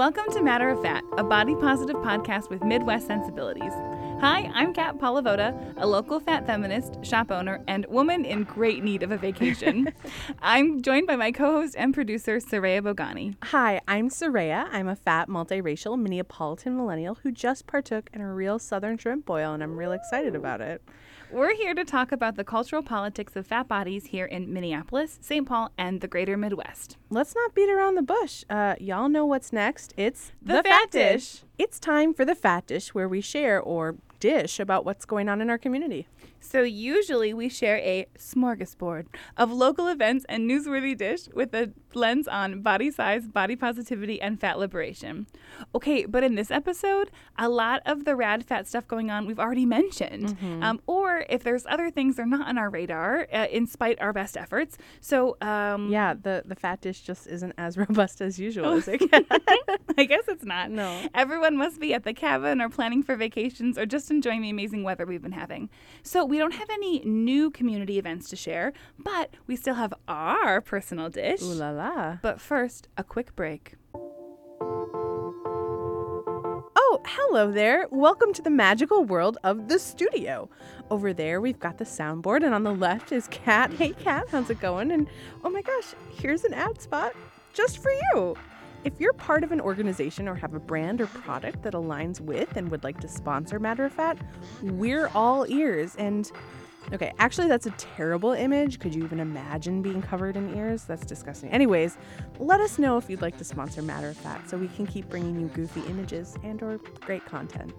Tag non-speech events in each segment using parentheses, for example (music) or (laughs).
Welcome to Matter of Fat, a body positive podcast with Midwest sensibilities. Hi, I'm Kat Palavoda, a local fat feminist, shop owner, and woman in great need of a vacation. (laughs) I'm joined by my co host and producer, Soraya Bogani. Hi, I'm Soraya. I'm a fat, multiracial Minneapolitan millennial who just partook in a real Southern shrimp boil, and I'm real excited about it. We're here to talk about the cultural politics of fat bodies here in Minneapolis, St. Paul, and the greater Midwest. Let's not beat around the bush. Uh, y'all know what's next. It's The Fat Dish. It's time for the Fat Dish, where we share or dish about what's going on in our community. So, usually we share a smorgasbord of local events and newsworthy dish with a lens on body size, body positivity, and fat liberation. Okay, but in this episode, a lot of the rad fat stuff going on we've already mentioned. Um, or if there's other things that are not on our radar, uh, in spite our best efforts. So, um, Yeah, the, the Fat Dish just isn't as (laughs) robust as usual, is it? Kat? (laughs) I guess it's not. No. Everyone must be at the cabin or planning for vacations or just enjoying the amazing weather we've been having. So we don't have any new community events to share, but we still have our personal dish. Ooh la la. But first, a quick break. Oh, hello there. Welcome to the magical world of the studio. Over there, we've got the soundboard, and on the left is Kat. Hey, Kat, how's it going? And oh my gosh, here's an ad spot just for you. If you're part of an organization or have a brand or product that aligns with and would like to sponsor Matter of Fat, we're all ears. And okay, actually, that's a terrible image. Could you even imagine being covered in ears? That's disgusting. Anyways, let us know if you'd like to sponsor Matter of Fat so we can keep bringing you goofy images and or great content.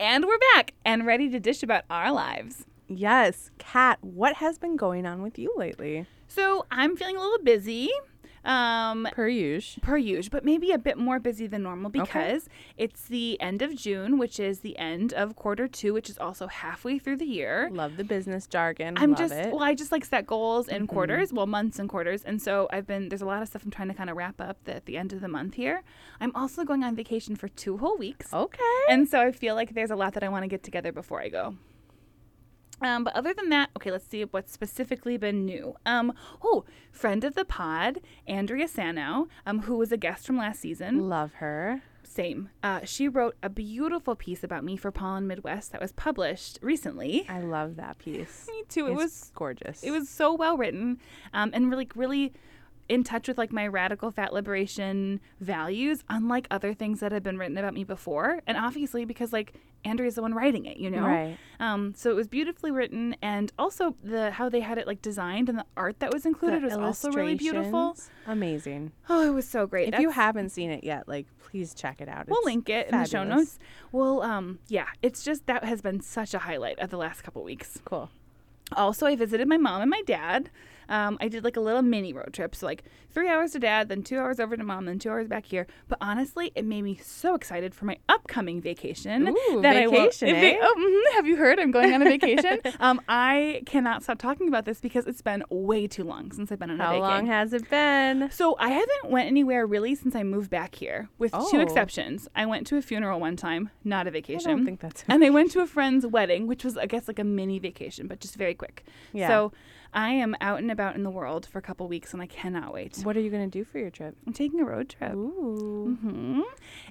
And we're back and ready to dish about our lives. Yes, Kat, what has been going on with you lately? So I'm feeling a little busy. Um, Per usual. per usual, but maybe a bit more busy than normal because it's the end of June, which is the end of quarter two, which is also halfway through the year. Love the business jargon. I'm Love just it. well, I just like set goals in Mhm. quarters, well, months and quarters, and so I've been there's a lot of stuff I'm trying to kind of wrap up the, at the end of the month here. I'm also going on vacation for two whole weeks, okay. and so I feel like there's a lot that I want to get together before I go. Um, but other than that, okay, let's see what's specifically been new. Um, oh, friend of the pod, Andrea Sano, um, who was a guest from last season. Love her. Same. Uh, she wrote a beautiful piece about me for Pollen Midwest that was published recently. I love that piece. Me too. It It's was gorgeous. it was so well written, um, and really really in touch with like my radical fat liberation values, unlike other things that have been written about me before. And obviously because like Andrea's the one writing it, you know. right. Um, so it was beautifully written, and also the how they had it like designed and the art that was included The was also really beautiful. Amazing. Oh, it was so great. If you haven't seen it yet, like please check it out. We'll link it in the show fabulous. notes. Well, um, yeah, it's just that has been such a highlight of the last couple weeks. Cool. Also, I visited my mom and my dad. Um, I did like a little mini road trip, so like three hours to dad, then two hours over to mom, then two hours back here. But honestly, it made me so excited for my upcoming vacation Ooh, that I will. vacation, if they- eh? oh, mhm, have you heard? I'm going on a vacation. (laughs) um, I cannot stop talking about this because it's been way too long since I've been on a How vacation. long has it been? So I haven't went anywhere really since I moved back here, with two exceptions. I went to a funeral one time, not a vacation. I don't think that's. and I went to a friend's wedding, which was I guess like a mini vacation, but just very quick. Yeah. So I am out and about in the world for a couple weeks, and I cannot wait. What are you gonna do for your trip? I'm taking a road trip. Ooh. hmm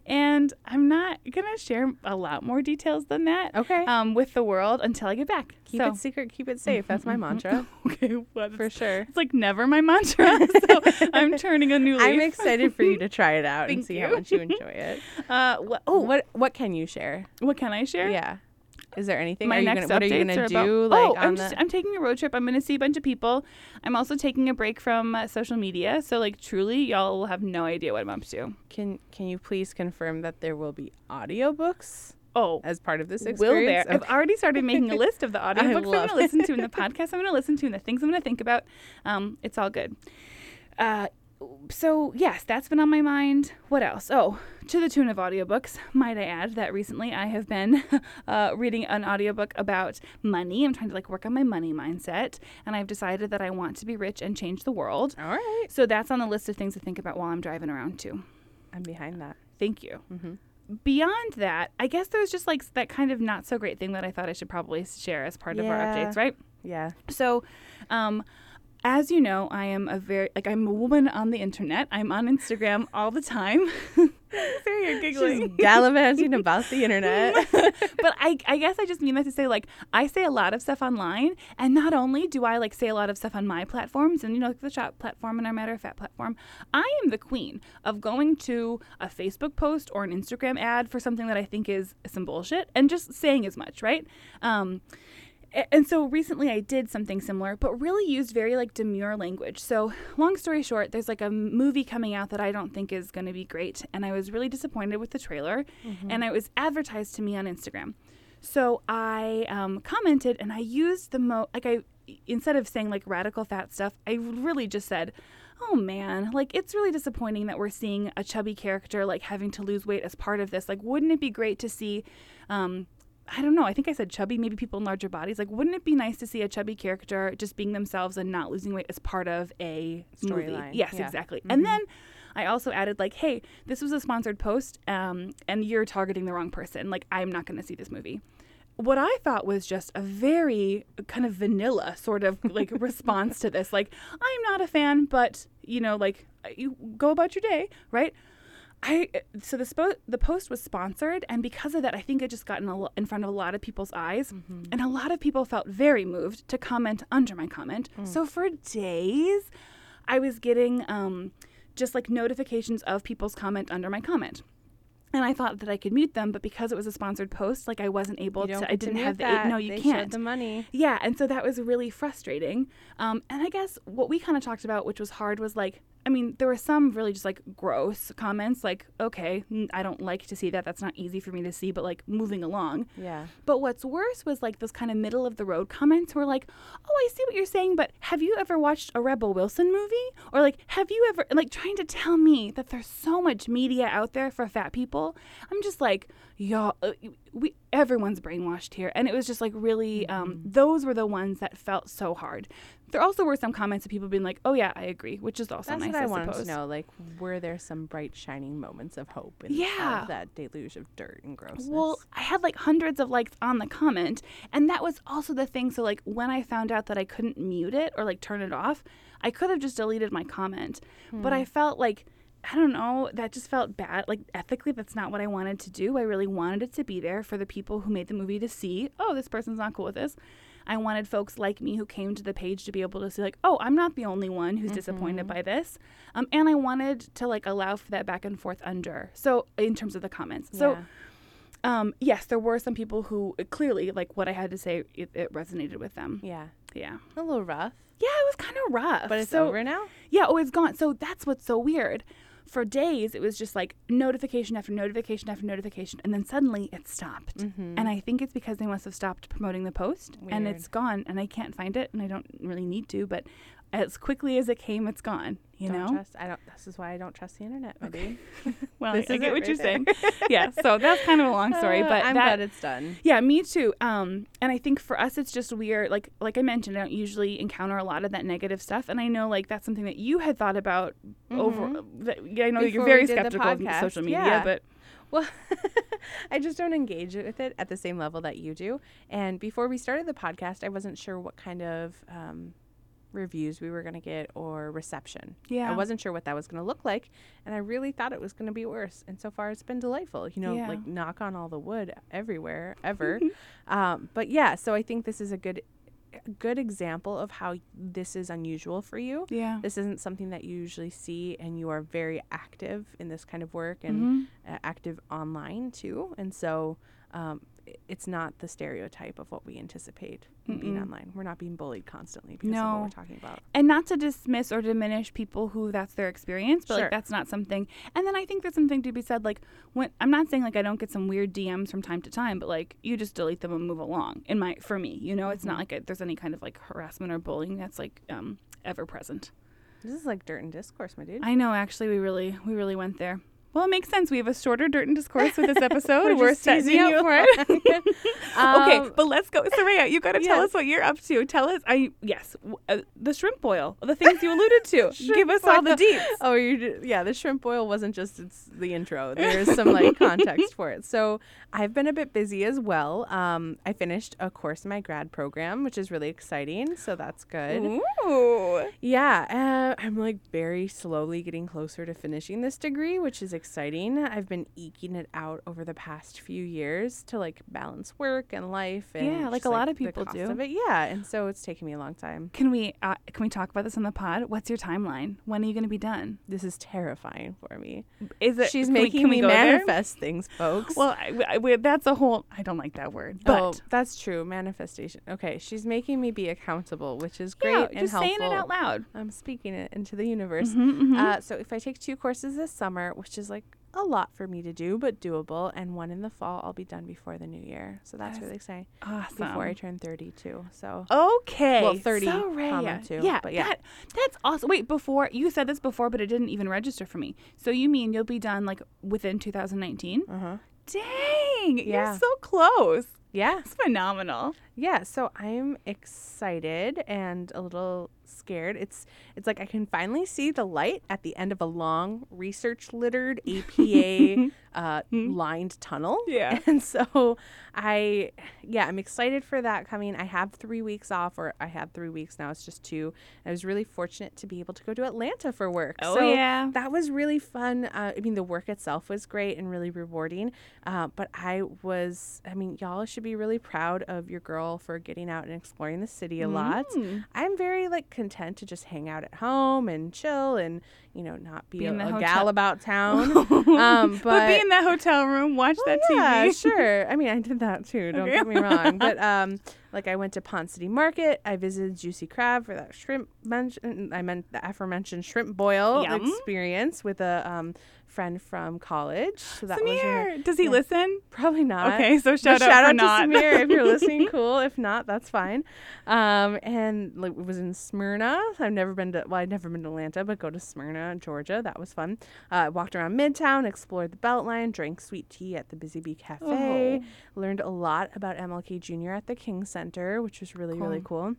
And I'm not gonna share a lot more details than that Okay. um, with the world until I get back. keep so, it secret. Keep it safe. That's my mantra (laughs) okay, what for sure. It's like never my mantra. (laughs) so I'm turning a new leaf. I'm excited for you to try it out and see how much you enjoy it. (laughs) Uh, wh- Oh, what what can you share? what can I share? Yeah. Is there anything? My are you next gonna, what are you gonna are do? about, like oh, I'm the just I'm taking a road trip. I'm going to see a bunch of people. I'm also taking a break from uh, social media. So like truly, y'all will have no idea what I'm up to. Can Can you please confirm that there will be audiobooks Oh, as part of this experience, will there? I've already started making a (laughs) list of the audiobooks I'm going to listen to and the podcasts I'm going to listen to and the things I'm going to think about. Um, it's all good. Uh, so yes, that's been on my mind. What else? Oh, to the tune of audiobooks, might I add that recently I have been (laughs) uh, reading an audiobook about money. I'm trying to like work on my money mindset, and I've decided that I want to be rich and change the world. All right. So that's on the list of things to think about while I'm driving around too. I'm behind that. Thank you. Mm-hmm. Beyond that, I guess there's just like that kind of not so great thing that I thought I should probably share as part of our updates, right? Yeah. So, um, as you know, I am a very like I'm a woman on the internet. I'm on Instagram all the time. (laughs) Sorry, you're giggling. (laughs) She's gallivanting about the internet. (laughs) but I, I guess I just mean that to say like I say a lot of stuff online, and not only do I like say a lot of stuff on my platforms and you know like the shop platform and our Matter of Fat platform, I am the queen of going to a Facebook post or an Instagram ad for something that I think is some bullshit and just saying as much, right? Um, and so recently I did something similar, but really used very like demure language. So, long story short, there's like a movie coming out that I don't think is going to be great. And I was really disappointed with the trailer. And it was advertised to me on Instagram. So I um, commented and I used the mo, like I, instead of saying like radical fat stuff, I really just said, oh man, like it's really disappointing that we're seeing a chubby character like having to lose weight as part of this. Like, wouldn't it be great to see, um, I don't know, I think I said chubby, maybe people in larger bodies. Like, wouldn't it be nice to see a chubby character just being themselves and not losing weight as part of a? Storyline, Yes, yeah. exactly. And then I also added, like, hey, this was a sponsored post um, and you're targeting the wrong person. Like, I'm not going to see this movie. What I thought was just a very kind of vanilla sort of like (laughs) response to this. Like, I'm not a fan, but, you know, like, you go about your day, right? I so the spo- the post was sponsored, and because of that, I think it just got in, a, in front of a lot of people's eyes, and a lot of people felt very moved to comment under my comment. So for days, I was getting um, just like notifications of people's comment under my comment. And I thought that I could mute them, but because it was a sponsored post, like I wasn't able to. I didn't mute have the. that. No, you They can't. The money. Yeah, and so that was really frustrating. Um, and I guess what we kind of talked about, which was hard, was like, I mean, there were some really just like gross comments, like, okay, I don't like to see that. That's not easy for me to see, but like moving along. Yeah. But what's worse was like those kind of middle of the road comments were like, oh, I see what you're saying, but have you ever watched a Rebel Wilson movie? Or like, have you ever, like, trying to tell me that there's so much media out there for fat people? I'm just like, y'all, uh, we, everyone's brainwashed here. And it was just like really, um, those were the ones that felt so hard. There also were some comments of people being like, oh, yeah, I agree, which is also That's nice. what I, I wanted suppose. to know. Like, were there some bright, shining moments of hope in all Yeah. of that deluge of dirt and grossness? Well, I had like hundreds of likes on the comment, and that was also the thing. So, like, when I found out that I couldn't mute it or like turn it off, I could have just deleted my comment. But I hmm. felt like, I don't know, that just felt bad. Like, ethically, that's not what I wanted to do. I really wanted it to be there for the people who made the movie to see, oh, this person's not cool with this. I wanted folks like me who came to the page to be able to see, like, oh, I'm not the only one who's disappointed by this. Um, and I wanted to like allow for that back and forth under. So in terms of the comments, so um, yes, there were some people who uh, clearly, like what I had to say, it, it resonated with them. yeah, Yeah, a little rough, yeah, it was kind of rough, but it's so, over now. Yeah, oh, it's gone. So that's what's so weird. For days, it was just like notification after notification after notification, and then suddenly it stopped. Mm-hmm. And I think it's because they must have stopped promoting the post, and it's gone, and I can't find it, and I don't really need to, but as quickly as it came, it's gone. You don't know. trust. I don't. This is why I don't trust the internet, my dude. (laughs) Well, I, I get what right you're there. saying. (laughs) yeah. So that's kind of a long story, Uh, but I'm that, glad it's done. Yeah, me too. Um, and I think for us, it's just weird. Like, like I mentioned, I don't usually encounter a lot of that negative stuff, and I know like that's something that you had thought about over. That, yeah, I know Before you're very skeptical of social media, yeah. but Well, (laughs) I just don't engage with it at the same level that you do. And before we started the podcast, I wasn't sure what kind of um, reviews we were going to get or reception. Yeah. I wasn't sure what that was going to look like. And I really thought it was going to be worse. And so far, it's been delightful. You know, Yeah. like knock on all the wood everywhere, (laughs) ever. um, but yeah, so I think this is a good. A good example of how this is unusual for you. yeah, This isn't something that you usually see, and you are very active in this kind of work and Mm-hmm. uh, active online too. And so um, it's not the stereotype of what we anticipate in being Mm-mm. online. We're not being bullied constantly because of what No. we're talking about. and not to dismiss or diminish people who that's their experience, but Sure. like that's not something. And then I think there's something to be said. Like when I'm not saying like I don't get some weird DMs from time to time, but like you just delete them and move along. In my for me, you know, it's Mm-hmm. not like a, there's any kind of like harassment or bullying that's like um ever present. This is like dirt and discourse, my dude. I know. Actually, we really we really went there. Well, it makes sense. We have a shorter dirt and discourse with this (laughs) episode. We're We're, just setting teasing you up for it. (laughs) okay, Um, but let's go. Soraya, you got to tell yes. us what you're up to. Tell us. I yes, uh, the shrimp boil, the things you alluded to. (laughs) Give us all the boil. deets. Oh, you yeah. The shrimp boil wasn't just it's the intro. There's some like context for it. So I've been a bit busy as well. Um, I finished a course in my grad program, which is really exciting. So that's good. Ooh. Yeah, uh, I'm like very slowly getting closer to finishing this degree, which is exciting. I've been eking it out over the past few years to like balance work and life. And Yeah, like a lot of people do. Of it. Yeah, and so it's taken me a long time. Can we uh, can we talk about this on the pod? What's your timeline? When are you going to be done? This is terrifying for me. Is it? She's can we- making we me go there? manifest things, folks. Well, I, I- we- that's a whole. I don't like that word, but oh, that's true. Manifestation. Okay, she's making me be accountable, which is great yeah, and just helpful. saying it out loud. I'm speaking it into the universe. Mhm, mhm. Uh, so if I take two courses this summer, which is like a lot for me to do, but doable, and one in the fall, I'll be done before the new year. So that's That's really exciting. awesome. Before I turn 32. So Okay. Well, 30 Soraya. comma two, Yeah, but yeah. That, that's awesome. Wait, before you said this before, but it didn't even register for me. So you mean you'll be done like within 2019? uh huh. Dang, Yeah. you're so close. Yeah. it's phenomenal. Yeah, so I'm excited and a little scared. It's it's like I can finally see the light at the end of a long research littered APA (laughs) uh, lined tunnel. Yeah. (laughs) And so I yeah, I'm excited for that coming. I have 3 weeks off or I had 3 weeks now. It's just 2. I was really fortunate to be able to go to Atlanta for work. Oh, so yeah. that was really fun. Uh, I mean, the work itself was great and really rewarding. Uh, but I was, I mean, y'all should be really proud of your girl for getting out and exploring the city a lot. Mm. I'm very like content to just hang out at home and chill and you know not be, Be a, a hotel- gal about town. (laughs) um, but, But, be in that hotel room, watch that TV. yeah, sure. I mean, I did that too. Don't Okay. get me wrong. (laughs) But um, like I went to Ponce City Market. I visited Juicy Crab for that shrimp. I meant the aforementioned shrimp boil Yum. experience with a um, friend from college. So that was really- Samir, does he yeah. listen? probably not. Okay, so But shout, shout out for out not. to Samir if you're listening. (laughs) Cool. If not, that's fine. Um, and like, it was in Smyrna. I've never been to. Well, I've never been to Atlanta, but go to Smyrna, Georgia. That was fun. Uh, walked around Midtown, explored the Beltline, drank sweet tea at the Busy Bee Cafe. Learned a lot about MLK Jr. at the King Center, which was really really cool.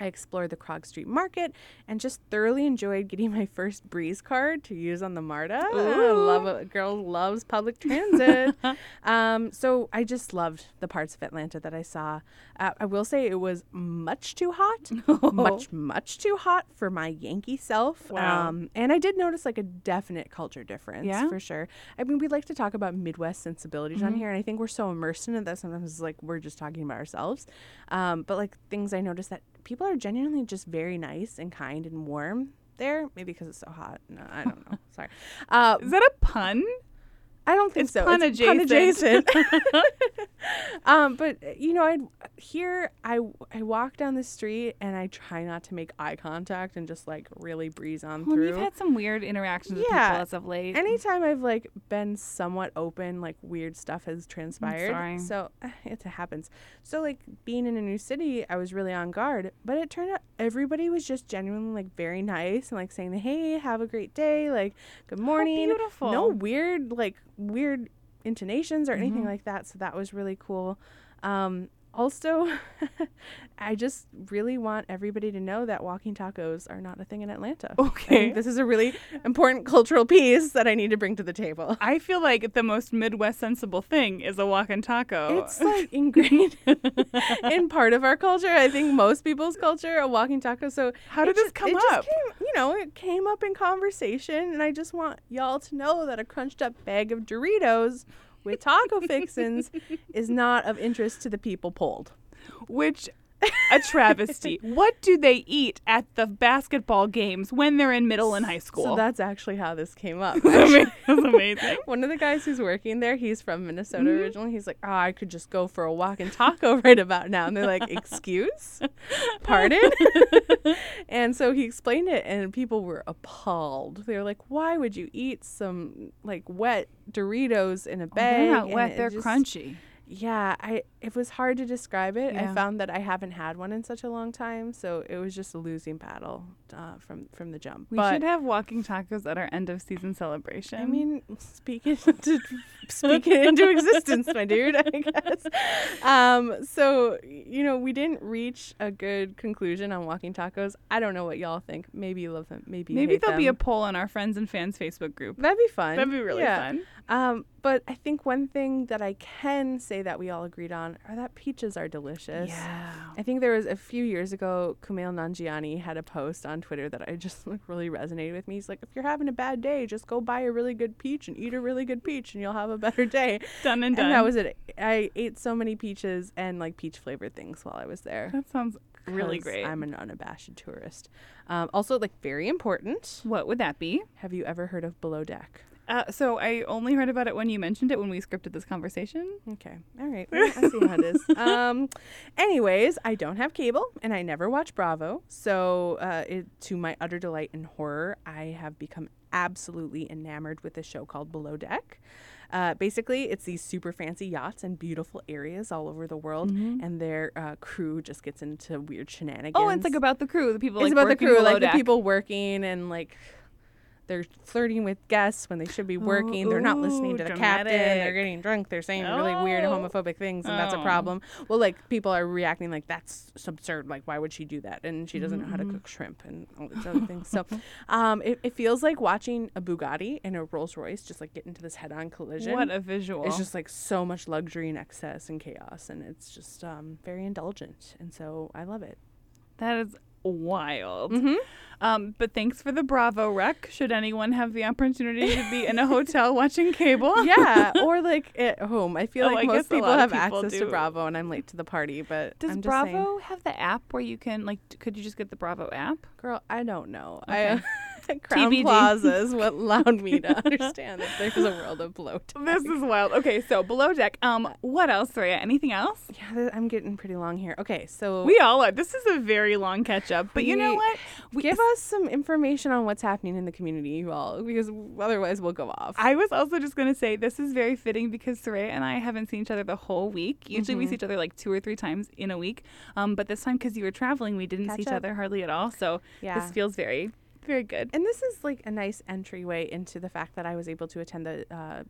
I explored the Krog Street Market and just thoroughly enjoyed getting (laughs) my first Breeze card to use on the MARTA. I love a girl loves public transit. (laughs) um, so I just loved the parts of Atlanta that I saw. Uh, I will say it was much too hot, (laughs) much much too hot for my Yankee self. Wow. Um, and I did notice like a definite culture difference Yeah? for sure. I mean, we like to talk about Midwest sensibilities on here, and I think we're so immersed in it that sometimes it's like we're just talking about ourselves. Um, but like things I noticed that people are genuinely just very nice and kind and warm there. Maybe because it's so hot. No, I don't know. Sorry. (laughs) Uh, Is that a pun? I don't think It's so. pun It's pun adjacent. adjacent. um, but uh, you know, I here I I walk down the street and I try not to make eye contact and just like really breeze on Well, through. you've had some weird interactions with Yeah. people as of late. Anytime I've like been somewhat open, like weird stuff has transpired. sorry. So (sighs) it happens. So like being in a new city, I was really on guard. But it turned out everybody was just genuinely like very nice and like saying, the "Hey, have a great day," like "Good morning." beautiful. No weird like weird intonations or anything Mm-hmm. like that. So that was really cool. Um, also, (laughs) I just really want everybody to know that walking tacos are not a thing in Atlanta. Okay. this is a really important cultural piece that I need to bring to the table. I feel like the most Midwest sensible thing is a walking taco. It's (laughs) like ingrained (laughs) in part of our culture. I think most people's culture, a walking taco. So How did this just- come it just up? came- you know, it came up in conversation, and I just want y'all to know that a crunched up bag of Doritos with taco fixins is not of interest to the people polled. which a travesty. (laughs) what do they eat at the basketball games when they're in middle and high school? So that's actually how this came up. (laughs) That's amazing. (laughs) One of the guys who's working there, he's from Minnesota Mm-hmm. originally. He's like, oh, I could just go for a walk and taco right about now. And they're like, excuse? Pardon? and so he explained it, and people were appalled. They were like, why would you eat some like wet Doritos in a Oh, bag? they're not wet, they're just- crunchy. Yeah, I it was hard to describe it. Yeah. I found that I haven't had one in such a long time, so it was just a losing battle uh, from from the jump. We but should have walking tacos at our end of season celebration. I mean, speak it into (laughs) speak it into existence, my dude. I guess. Um, so you know, we didn't reach a good conclusion on walking tacos. I don't know what y'all think. Maybe you love them. Maybe you maybe there'll be a poll on our friends and fans Facebook group. That'd be fun. That'd be really Yeah. fun. Um, but I think one thing that I can say that we all agreed on are that peaches are delicious. Yeah. I think there was a few years ago, Kumail Nanjiani had a post on Twitter that I just (laughs) like really resonated with me. He's like, if you're having a bad day, just go buy a really good peach and eat a really good peach, and you'll have a better day. (laughs) Done and done. And that was it. I ate so many peaches and like peach flavored things while I was there. that sounds really great. I'm an unabashed tourist. Um, also, like very important. what would that be? Have you ever heard of Below Deck? Uh, so I only heard about it when you mentioned it when we scripted this conversation. Okay. All right. Well, I see how it is. (laughs) Um, anyways, I don't have cable and I never watch Bravo. So, uh, it, to my utter delight and horror, I have become absolutely enamored with a show called Below Deck. Uh, basically, it's these super fancy yachts and beautiful areas all over the world, and their uh, crew just gets into weird shenanigans. Oh, it's like about the crew, the people it's like about the crew, like deck. the people working and like they're flirting with guests when they should be working. they're not listening ooh, to the captain. They're getting drunk. They're saying really weird Oh. homophobic things, and that's a Oh. problem. Well, like people are reacting like that's absurd. Like why would she do that? And she doesn't know how to Mm-hmm. cook shrimp and all these other things. So, (laughs) um, it, it feels like watching a Bugatti and a Rolls Royce just like get into this head-on collision. What a visual. It's just like so much luxury and excess and chaos, and it's just um, very indulgent, and so I love it. that is wild. Mm-hmm. Um, but thanks for the Bravo rec. Should anyone have the opportunity to be in a hotel watching cable? (laughs) yeah, or like at home. I feel Oh, like I most people have people access to. Bravo, and I'm late to the party. But Does I'm just Bravo saying, have the app where you can like? Could you just get the Bravo app? girl, I don't know. Okay. I (laughs) Crown TBD. Plaza is what (laughs) allowed me to understand that there's a world of bloat. (laughs) This is wild. Okay, so below deck. Um, what else, Rhea? Anything else? Yeah, I'm getting pretty long here. Okay, so We all are. This is a very long catch up. But you know what? We, give us some information on what's happening in the community, you all, because otherwise we'll go off. I was also just going to say this is very fitting because Soraya and I haven't seen each other the whole week. Usually we Mm-hmm. see each other like two or three times in a week. Um, but this time because you were traveling, we didn't Catch see each other hardly at all. So Yeah. this feels very, very good. and this is like a nice entryway into the fact that I was able to attend the uh,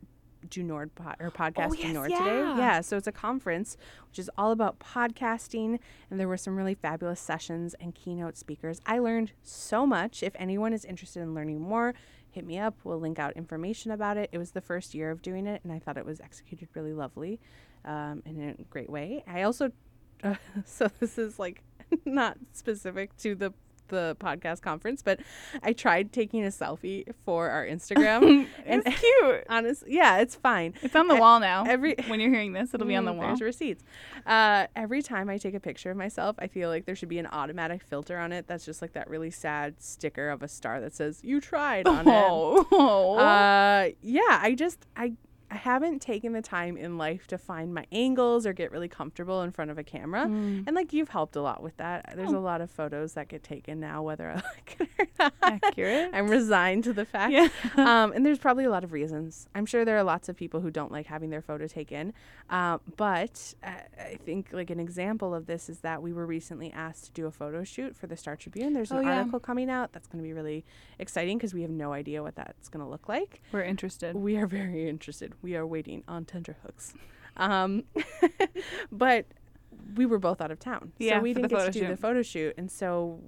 Do Nord pod, or podcast Oh, yes, yeah. today. Yeah, so it's a conference which is all about podcasting, and there were some really fabulous sessions and keynote speakers. I learned so much. If anyone is interested in learning more, hit me up. We'll link out information about it. It was the first year of doing it, and I thought it was executed really lovely um, in a great way. I also, uh, (laughs) so this is like (laughs) not specific to the the podcast conference, but I tried taking a selfie for our Instagram. (laughs) and it's cute. (laughs) honestly, yeah, it's fine. It's on the e- wall now. every- (laughs) when you're hearing this, it'll be on the Mm, wall. There's receipts. Uh, every time I take a picture of myself, I feel like there should be an automatic filter on it that's just like that really sad sticker of a star that says "You tried" on it. Oh, Uh, yeah, I just I I haven't taken the time in life to find my angles or get really comfortable in front of a camera. Mm. And like you've helped a lot with that. There's Oh. a lot of photos that get taken now, whether I (laughs) like it or not. accurate. I'm resigned to the fact. Yeah. (laughs) um, and there's probably a lot of reasons. I'm sure there are lots of people who don't like having their photo taken. Um, but uh, I think like an example of this is that we were recently asked to do a photo shoot for the Star Tribune. There's an Oh, yeah. article coming out that's going to be really exciting because we have no idea what that's going to look like. We're interested. We are very interested. We are waiting on tenterhooks. Um, (laughs) but we were both out of town. Yeah, so we didn't get to do the photo shoot. And so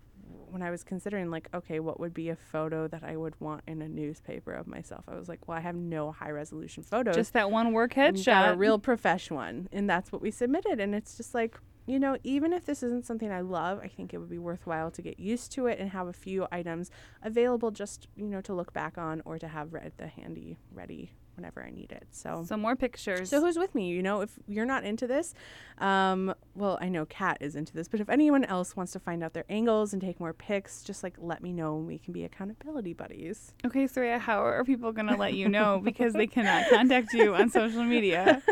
when I was considering, like, okay, what would be a photo that I would want in a newspaper of myself, I was like, well, I have no high resolution photos. Just that one work headshot. a real profesh one. And that's what we submitted. And it's just like, you know, even if this isn't something I love, I think it would be worthwhile to get used to it and have a few items available just, you know, to look back on or to have the handy ready whenever I need it. So So more pictures. so who's with me? You know, if you're not into this, um, well, I know Kat is into this, but if anyone else wants to find out their angles and take more pics, just like let me know and we can be accountability buddies. okay, Soraya, how are people going to let you know because they cannot contact you on social media? (laughs)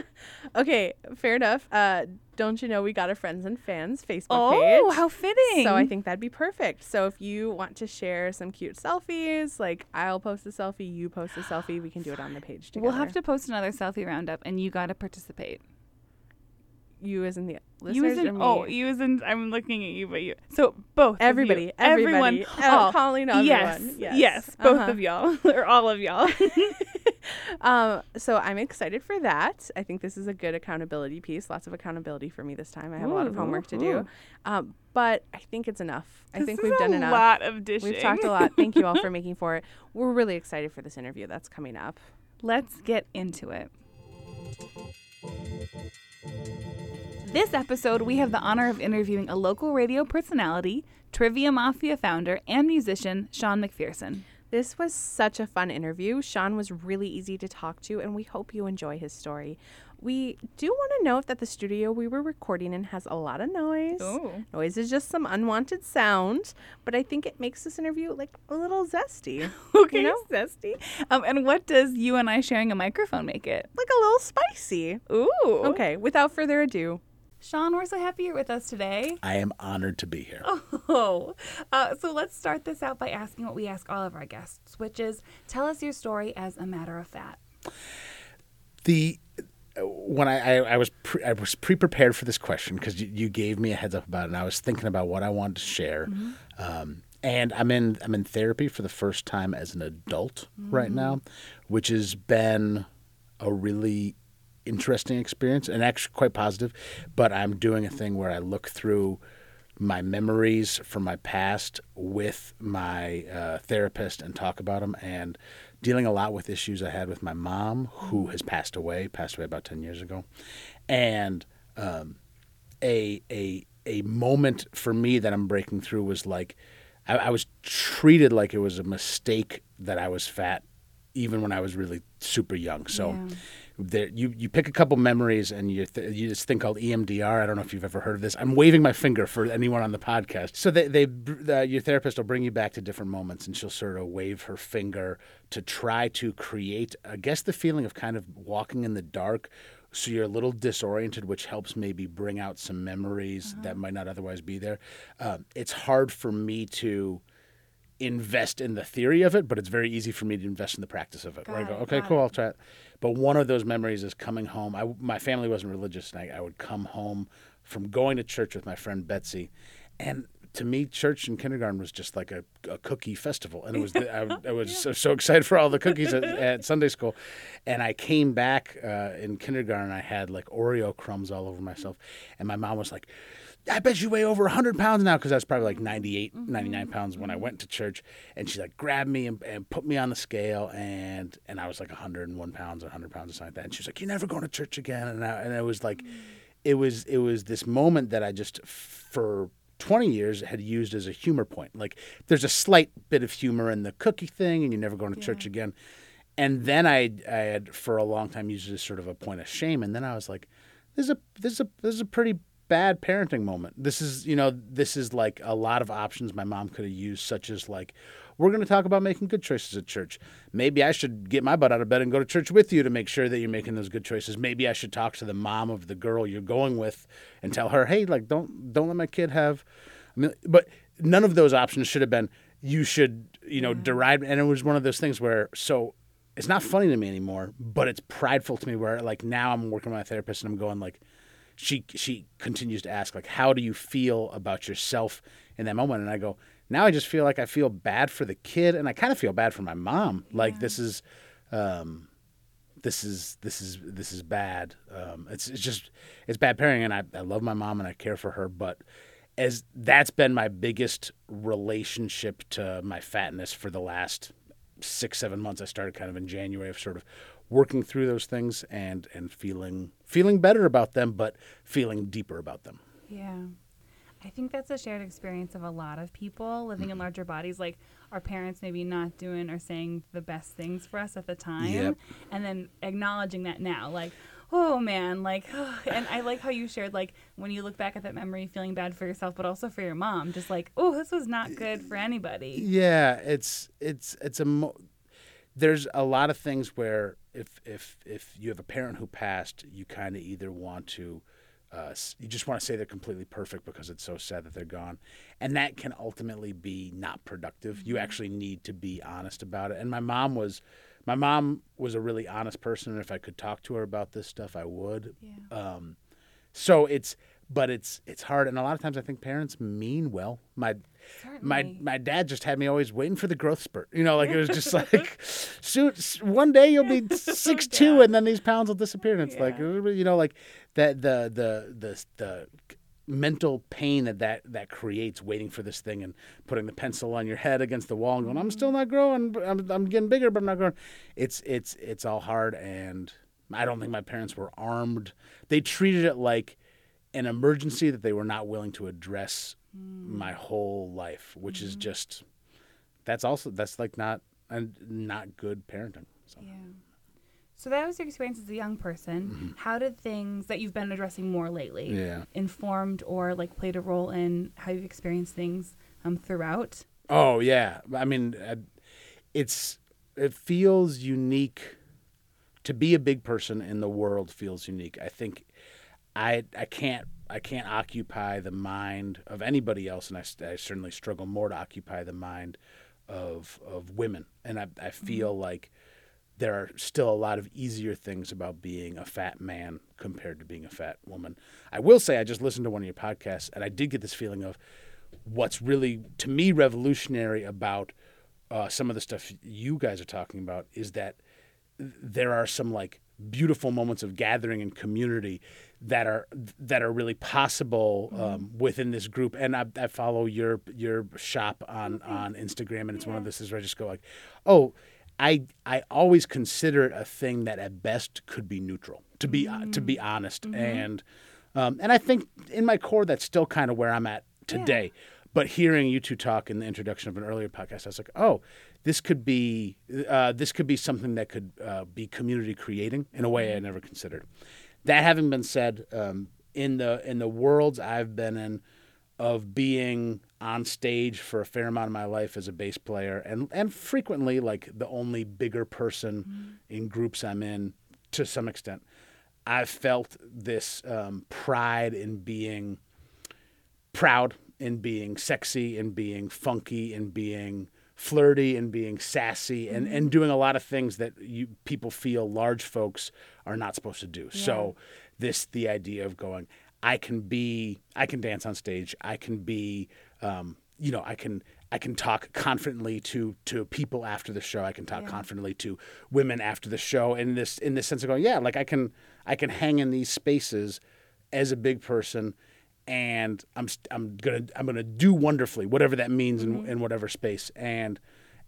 Okay, fair enough. Uh, don't you know we got a friends and fans Facebook Oh, page? Oh, how fitting. So I think that'd be perfect. So if you want to share some cute selfies, like I'll post a selfie, you post a selfie, we can do it on the page together. We'll have to post another selfie roundup and you got to participate. you as in the listeners You as in, me? oh, you as in, I'm looking at you, but you. So both. of you. everybody, everyone. everybody, Oh, calling everyone. yes, yes, yes, both Uh-huh. of y'all (laughs) or all of y'all. (laughs) (laughs) Um, so I'm excited for that. I think this is a good accountability piece. Lots of accountability for me this time. I have a lot of Ooh, homework to do, um, but I think it's enough. I This think we've done enough. A lot of dishing. We've talked a lot. Thank you all for (laughs) making for it. We're really excited for this interview that's coming up. Let's get into it. This episode, we have the honor of interviewing a local radio personality, Trivia Mafia founder, and musician, Sean McPherson. This was such a fun interview. Sean was really easy to talk to, and we hope you enjoy his story. We do want to note that the studio we were recording in has a lot of noise. Oh. Noise is just some unwanted sound, but I think it makes this interview like a little zesty. (laughs) Okay, You know? zesty. Um, and what does you and I sharing a microphone make it? like a little spicy. Ooh. Okay, without further ado, Sean, we're so happy you're with us today. I am honored to be here. Oh, uh, so let's start this out by asking what we ask all of our guests, which is tell us your story as a matter of fact. The when I, I, I was pre, I was pre prepared for this question because you, you gave me a heads up about it, and I was thinking about what I wanted to share. Um, and I'm in I'm in therapy for the first time as an adult right now, which has been a really interesting experience and actually quite positive. But I'm doing a thing where I look through my memories from my past with my uh, therapist and talk about them and dealing a lot with issues I had with my mom who has passed away, passed away about 10 years ago. And um, a, a, a moment for me that I'm breaking through was like, I, I was treated like it was a mistake that I was fat even when I was really super young. So Yeah. There, you you pick a couple memories and you th- you this thing called EMDR. I don't know if you've ever heard of this. I'm waving my finger for anyone on the podcast. So they they uh, your therapist will bring you back to different moments and she'll sort of wave her finger to try to create I guess the feeling of kind of walking in the dark. So you're a little disoriented, which helps maybe bring out some memories that might not otherwise be there. Um, it's hard for me to invest in the theory of it, but it's very easy for me to invest in the practice of it. where I Got go, okay, cool, it. I'll try it. But one of those memories is coming home. I, my family wasn't religious, and I, I would come home from going to church with my friend Betsy, and to me, church in kindergarten was just like a, a cookie festival, and it was the, I, (laughs) I was so, so excited for all the cookies at, at Sunday school, and I came back uh, in kindergarten. I had like Oreo crumbs all over myself, and my mom was like. I bet you weigh over 100 pounds now because I was probably like 98, 99 mm-hmm. pounds when I went to church. And she like grabbed me and, and put me on the scale, and and I was like 101 pounds, 100 pounds, or something like that. And she was like, "You're never going to church again." And I, and it was like, mm. it was it was this moment that I just for 20 years had used as a humor point. Like there's a slight bit of humor in the cookie thing, and you're never going to church again. And then I I had for a long time used it as sort of a point of shame. And then I was like, this is a this is a this is a pretty bad parenting moment. This is you know this is like a lot of options my mom could have used, such as like. We're going to talk about making good choices at church. Maybe I should get my butt out of bed and go to church with you to make sure that you're making those good choices. Maybe I should talk to the mom of the girl you're going with and tell her, "Hey, like don't don't let my kid have." I mean, but none of those options should have been. You should, you know, deride. And it was one of those things where so it's not funny to me anymore, but it's prideful to me. Where like now I'm working with my therapist and I'm going like, she she continues to ask like, how do you feel about yourself in that moment? And I go, now I just feel like I feel bad for the kid, and I kind of feel bad for my mom. Like this is. Um, this is this is this is bad. Um, it's it's just it's bad parenting, and I, I love my mom and I care for her, but as that's been my biggest relationship to my fatness for the last six seven months. I started kind of in January of sort of working through those things and and feeling feeling better about them, but feeling deeper about them. Yeah. I think that's a shared experience of a lot of people living in mm-hmm. larger bodies. Like our parents maybe not doing or saying the best things for us at the time. Yep. And then acknowledging that now. Like, oh man, like, (sighs) and I like how you shared, like, when you look back at that memory, feeling bad for yourself, but also for your mom. Just like, oh, this was not good for anybody. Yeah, it's it's it's a mo- there's a lot of things where if if if you have a parent who passed, you kind of either want to uh, you just want to say they're completely perfect because it's so sad that they're gone, and that can ultimately be not productive. You actually need to be honest about it. And my mom was, my mom was a really honest person, and if I could talk to her about this stuff, I would. Yeah. Um, so it's but it's it's hard. And a lot of times i think parents mean well. My my Certainly. my dad just had me always waiting for the growth spurt you know like it was just (laughs) like soon one day you'll be (laughs) six two and then these pounds will disappear. And it's like uh, you know like that the the the the mental pain that, that that creates waiting for this thing and putting the pencil on your head against the wall and going i'm still mm-hmm. not growing I'm, I'm getting bigger but i'm not growing. It's it's it's all hard. And i don't think my parents were armed. They treated it like an emergency that they were not willing to address my whole life which is just that's also that's like not and not good parenting so. Yeah. So that was your experience as a young person. How did things that you've been addressing more lately Yeah. informed or like played a role in how you've experienced things um, throughout? Oh yeah, I mean, uh, it's it feels unique to be a big person in the world. Feels unique. I think I I can't I can't occupy the mind of anybody else, and I, I certainly struggle more to occupy the mind of of women. And I I feel like there are still a lot of easier things about being a fat man compared to being a fat woman. I will say I just listened to one of your podcasts and I did get this feeling of what's really to me revolutionary about uh, some of the stuff you guys are talking about is that there are some like beautiful moments of gathering and community that are that are really possible um, within this group. And I, I follow your your shop on on Instagram, and it's one of this is where I just go like, oh. I, I always consider it a thing that at best could be neutral, to be uh, to be honest, and um, and I think in my core that's still kind of where I'm at today. But hearing you two talk in the introduction of an earlier podcast, I was like, oh, this could be uh, this could be something that could uh, be community creating in a way I never considered. That having been said, um, in the in the worlds I've been in of being on stage for a fair amount of my life as a bass player and and frequently like the only bigger person in groups I'm in to some extent, I've felt this um, pride in being proud in being sexy in being funky in being flirty and being sassy and, and doing a lot of things that you people feel large folks are not supposed to do. So this the idea of going, I can be I can dance on stage. I can be um, you know, I can I can talk confidently to to people after the show. I can talk confidently to women after the show in this in this sense of going, yeah, like I can I can hang in these spaces as a big person and I'm I'm gonna I'm gonna do wonderfully, whatever that means in, in whatever space. And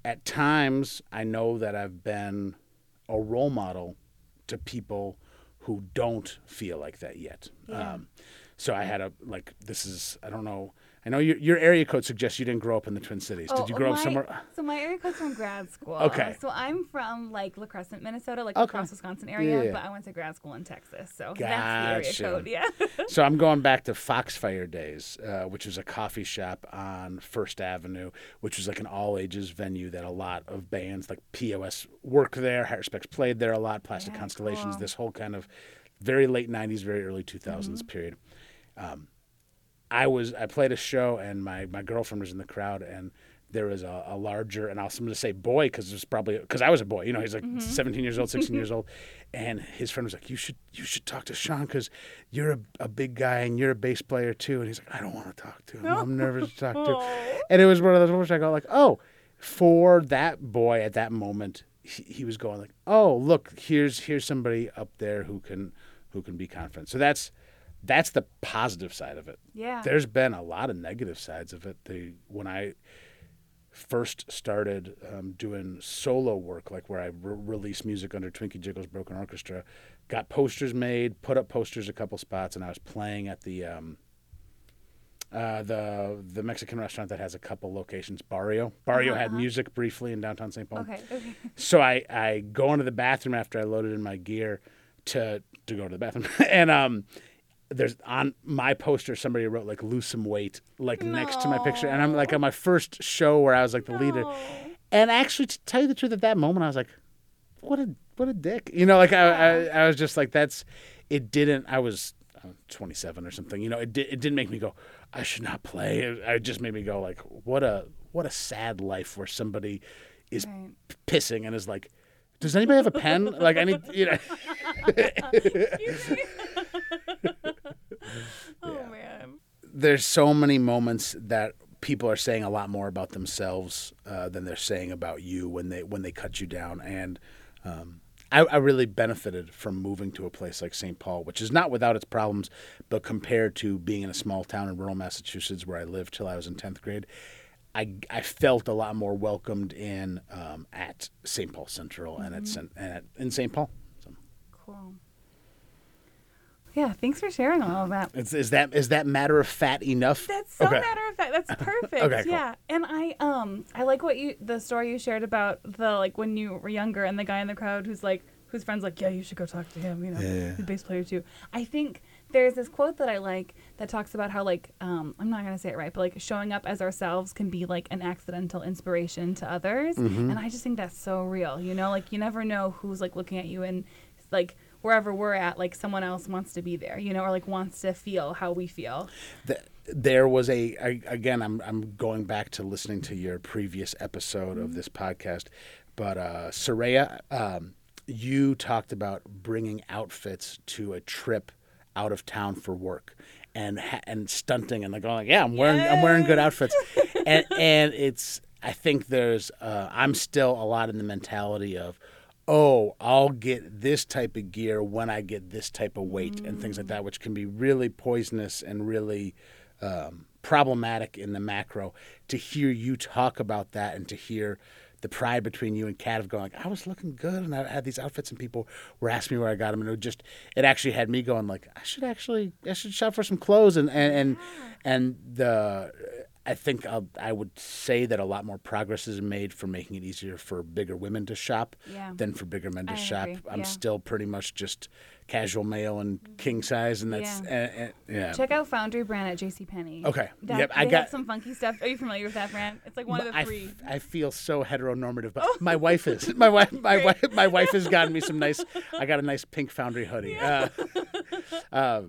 at times, I know that I've been a role model to people who don't feel like that yet. Um, so I had a like this is I don't know. I know your your area code suggests you didn't grow up in the Twin Cities. Did you grow my, up somewhere? So my area code's from grad school. Okay. So I'm from like La Crescent, Minnesota, like Okay. across Wisconsin area, Yeah. but I went to grad school in Texas. So that's the area code. Yeah. so I'm (laughs) going back to Foxfire days, uh, which was a coffee shop on First Avenue, which was like an all ages venue that a lot of bands like POS worked there. Heiruspecs played there a lot. Plastic Yeah, Constellations, cool. this whole kind of very late '90s, very early 2000s period. Um, I was I played a show and my my girlfriend was in the crowd and there was a, a larger and I was going to say boy because it was probably because I was a boy you know he's like mm-hmm. 17 years old 16 years (laughs) old. And his friend was like you should you should talk to Sean because you're a, a big guy and you're a bass player too. And he's like I don't want (laughs) to talk to him. I'm nervous to talk to and it was one of those moments I go like oh for that boy at that moment he, he was going like oh look here's here's somebody up there who can who can be confident. So that's that's the positive side of it Yeah. there's been a lot of negative sides of it. The when I first started um, doing solo work, like where I re- released music under Twinkie Jiggles Broken Orchestra, got posters made, put up posters a couple spots, and I was playing at the um, uh, the the Mexican restaurant that has a couple locations, Barrio. Barrio had music briefly in downtown St. Paul. Okay. Okay. (laughs) So I, I go into the bathroom after I loaded in my gear to to go to the bathroom, (laughs) and um, there's on my poster somebody wrote like lose some weight like next to my picture, and I'm like on my first show where I was like the leader, and actually to tell you the truth, at that moment I was like, what a what a dick, you know, like I I, I was just like that's it didn't I was. uh, 27 or something you know it, di- it didn't make me go i should not play it, it just made me go like what a what a sad life where somebody is Right. pissing and is like, "Does anybody have a pen? like I need, you know." (laughs) (laughs) there's so many moments that people are saying a lot more about themselves uh, than they're saying about you when they when they cut you down and um, I, I really benefited from moving to a place like St. Paul, which is not without its problems, but compared to being in a small town in rural Massachusetts where I lived till I was in 10th grade, I, I felt a lot more welcomed in um, at St. Paul Central and at, St- and at in St. Paul. So Cool. Yeah, thanks for sharing all of that. is, is that is that matter of fact enough? That's so Okay. matter of fact. That's (laughs) perfect. Okay, cool. Yeah, and I um I like what you the story you shared about the like when you were younger and the guy in the crowd who's like whose friends like yeah you should go talk to him you know Yeah, a bass player too. I think there's this quote that I like that talks about how like um I'm not gonna say it right but like showing up as ourselves can be like an accidental inspiration to others Mm-hmm. and I just think that's so real. You know like you never know who's like looking at you and like wherever we're at like someone else wants to be there you know or like wants to feel how we feel. Th- there was a I, again I'm I'm going back to listening to your previous episode of this podcast, but uh, Soraya, um, you talked about bringing outfits to a trip out of town for work. And and stunting and like going like yeah I'm wearing I'm wearing good outfits, and (laughs) and it's I think there's uh, I'm still a lot in the mentality of oh, I'll get this type of gear when I get this type of weight and things like that, which can be really poisonous and really um, problematic in the macro. To hear you talk about that and to hear the pride between you and Kat of going like, I was looking good and I had these outfits and people were asking me where I got them and it just it actually had me going like I should actually I should shop for some clothes and and and, and the I think I'll, I would say that a lot more progress is made for making it easier for bigger women to shop Yeah. than for bigger men to I shop. agree, I'm yeah. still pretty much just casual male and king size, and that's Yeah. uh, uh, yeah. Check out Foundry brand at JCPenney. Okay. That, Yep, I got- some funky stuff. Are you familiar with that brand? It's like one of the I, three. I feel so heteronormative, but my wife is. (laughs) My wife, my wife, my wife has gotten me some nice. I got a nice pink Foundry hoodie. Uh, uh,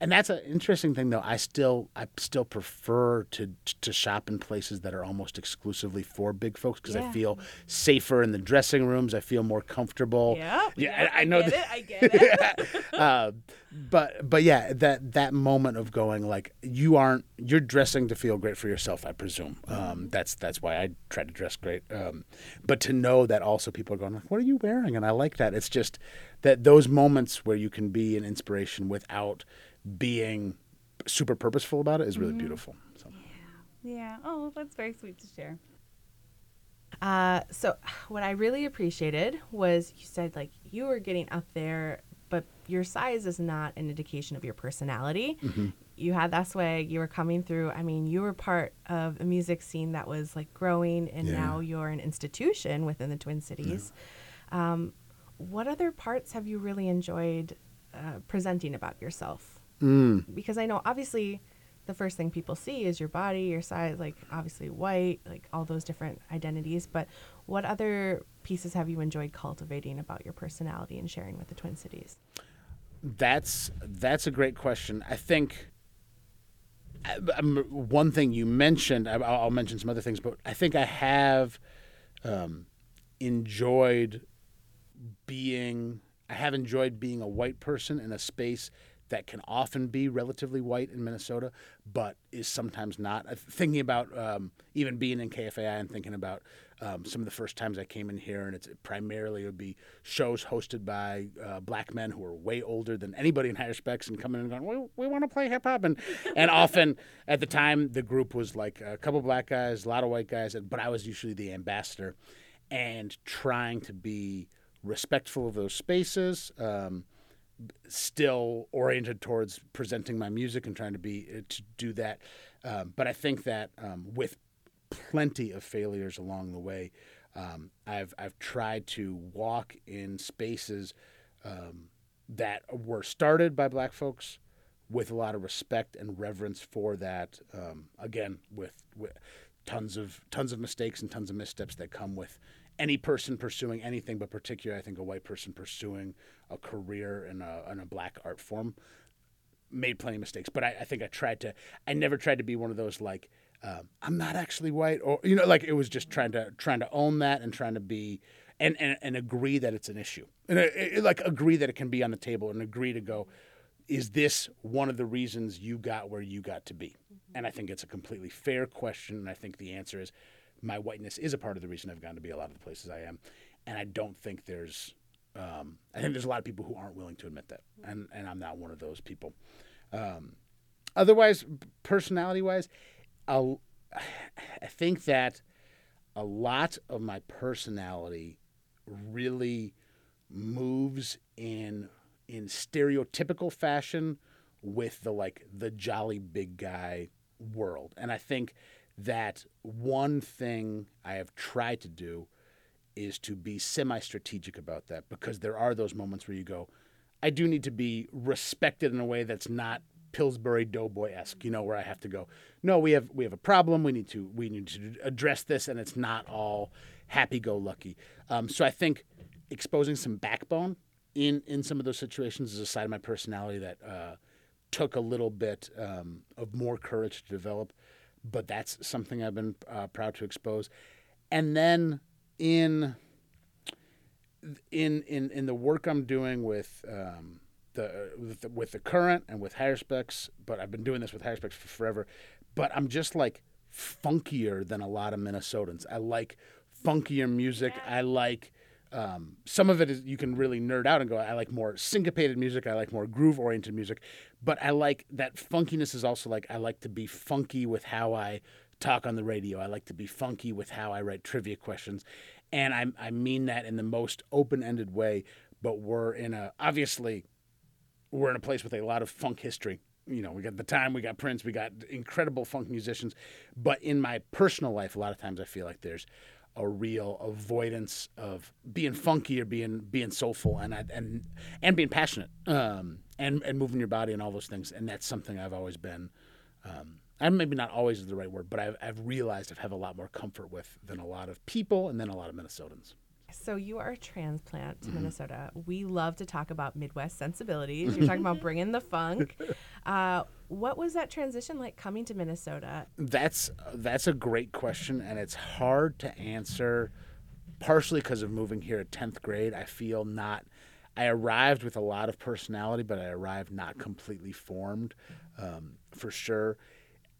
and that's an interesting thing, though. I still, I still prefer to to shop in places that are almost exclusively for big folks because I feel safer in the dressing rooms. I feel more comfortable. yeah. Yeah, I, I know that. I get it. (laughs) uh, but but yeah, that that moment of going like you aren't you're dressing to feel great for yourself. I presume um, that's that's why I try to dress great. Um, but to know that also people are going like, what are you wearing? And I like that. It's just that those moments where you can be an inspiration without being super purposeful about it is really beautiful. So. yeah. Oh, that's very sweet to share. Uh, so (sighs) what I really appreciated was you said like you were getting up there, but your size is not an indication of your personality. You had that swag. You were coming through. I mean, you were part of a music scene that was like growing, and Yeah. now you're an institution within the Twin Cities. Um, what other parts have you really enjoyed uh, presenting about yourself? Because I know obviously the first thing people see is your body, your size, like obviously white, like all those different identities. But what other pieces have you enjoyed cultivating about your personality and sharing with the Twin Cities? That's that's a great question. I think um, one thing you mentioned. I- I'll, I'll mention some other things, but I think I have um, enjoyed being. I have enjoyed being a white person in a space that can often be relatively white in Minnesota, but is sometimes not. Uh, Thinking about um, even being in KFAI and thinking about um, some of the first times I came in here, and it's primarily it would be shows hosted by uh, black men who are way older than anybody in Heiruspecs, and coming in and going, "We, we want to play hip hop," and and often at the time the group was like a couple black guys, a lot of white guys, but I was usually the ambassador, and trying to be respectful of those spaces. Um, still oriented towards presenting my music and trying to be uh, to do that. Um, but I think that um, with plenty of failures along the way, um, I've I've tried to walk in spaces um, that were started by Black folks with a lot of respect and reverence for that. Um, again, with, with tons of tons of mistakes and tons of missteps that come with any person pursuing anything, but particularly I think a white person pursuing a career in a in a black art form made plenty of mistakes, but I, I think I tried to. I never tried to be one of those like um, I'm not actually white, or you know, like it was just trying to trying to own that and trying to be and and, and agree that it's an issue, and uh, uh, like agree that it can be on the table, and agree to go. is this one of the reasons you got where you got to be? Mm-hmm. And I think it's a completely fair question. And I think the answer is my whiteness is a part of the reason I've gotten to be a lot of the places I am. And I don't think there's, um, I think there's a lot of people who aren't willing to admit that. And, and I'm not one of those people. Um, otherwise, personality wise, I'll, I think that a lot of my personality really moves in in stereotypical fashion with the like the jolly big guy world. And I think that one thing I have tried to do is to be semi strategic about that because there are those moments where you go, I do need to be respected in a way that's not Pillsbury Doughboy esque, you know, where I have to go, no, we have we have a problem. We need to we need to address this, and it's not all happy go lucky. Um, so I think exposing some backbone in in some of those situations is a side of my personality that uh, took a little bit um, of more courage to develop, but that's something I've been uh, proud to expose. And then in in in in the work I'm doing with um, the, with the with the current and with Heiruspecs, but I've been doing this with Heiruspecs for forever. But I'm just like funkier than a lot of Minnesotans. I like funkier music. I like um, some of it is you can really nerd out and go. I like more syncopated music. I like more groove oriented music, but I like that funkiness is also like I like to be funky with how I talk on the radio. I like to be funky with how I write trivia questions, and I I mean that in the most open ended way. But we're in a obviously we're in a place with a lot of funk history. You know, we got the time, we got Prince, we got incredible funk musicians. But in my personal life, a lot of times I feel like there's a real avoidance of being funky or being being soulful and and and being passionate um, and and moving your body and all those things. And that's something I've always been. Um, and maybe not always is the right word, but I've, I've realized I've a lot more comfort with than a lot of people and then a lot of Minnesotans. So you are a transplant to Minnesota. We love to talk about Midwest sensibilities. (laughs) You're talking about bringing the funk. Uh, what was that transition like coming to Minnesota? That's that's a great question, and it's hard to answer. Partially because of moving here at tenth grade, I feel not. I arrived with a lot of personality, but I arrived not completely formed, um, for sure.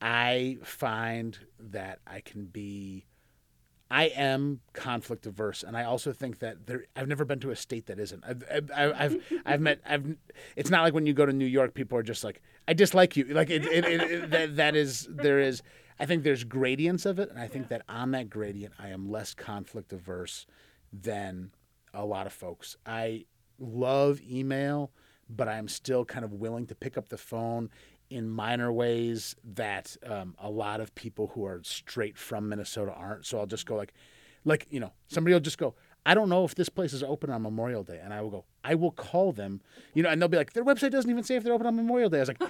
I find that I can be. I am conflict averse, and I also think that there. I've never been to a state that isn't. I've, I've, I've, (laughs) I've met. I've. It's not like when you go to New York, people are just like, "I dislike you." Like it. it, it, it that, that is. There is. I think there's gradients of it, and I think that on that gradient, I am less conflict averse than a lot of folks. I love email, but I'm still kind of willing to pick up the phone in minor ways that um, a lot of people who are straight from Minnesota aren't. So I'll just go like, like you know, somebody will just go. I don't know if this place is open on Memorial Day, and I will go. I will call them, you know, and they'll be like, their website doesn't even say if they're open on Memorial Day. I was like,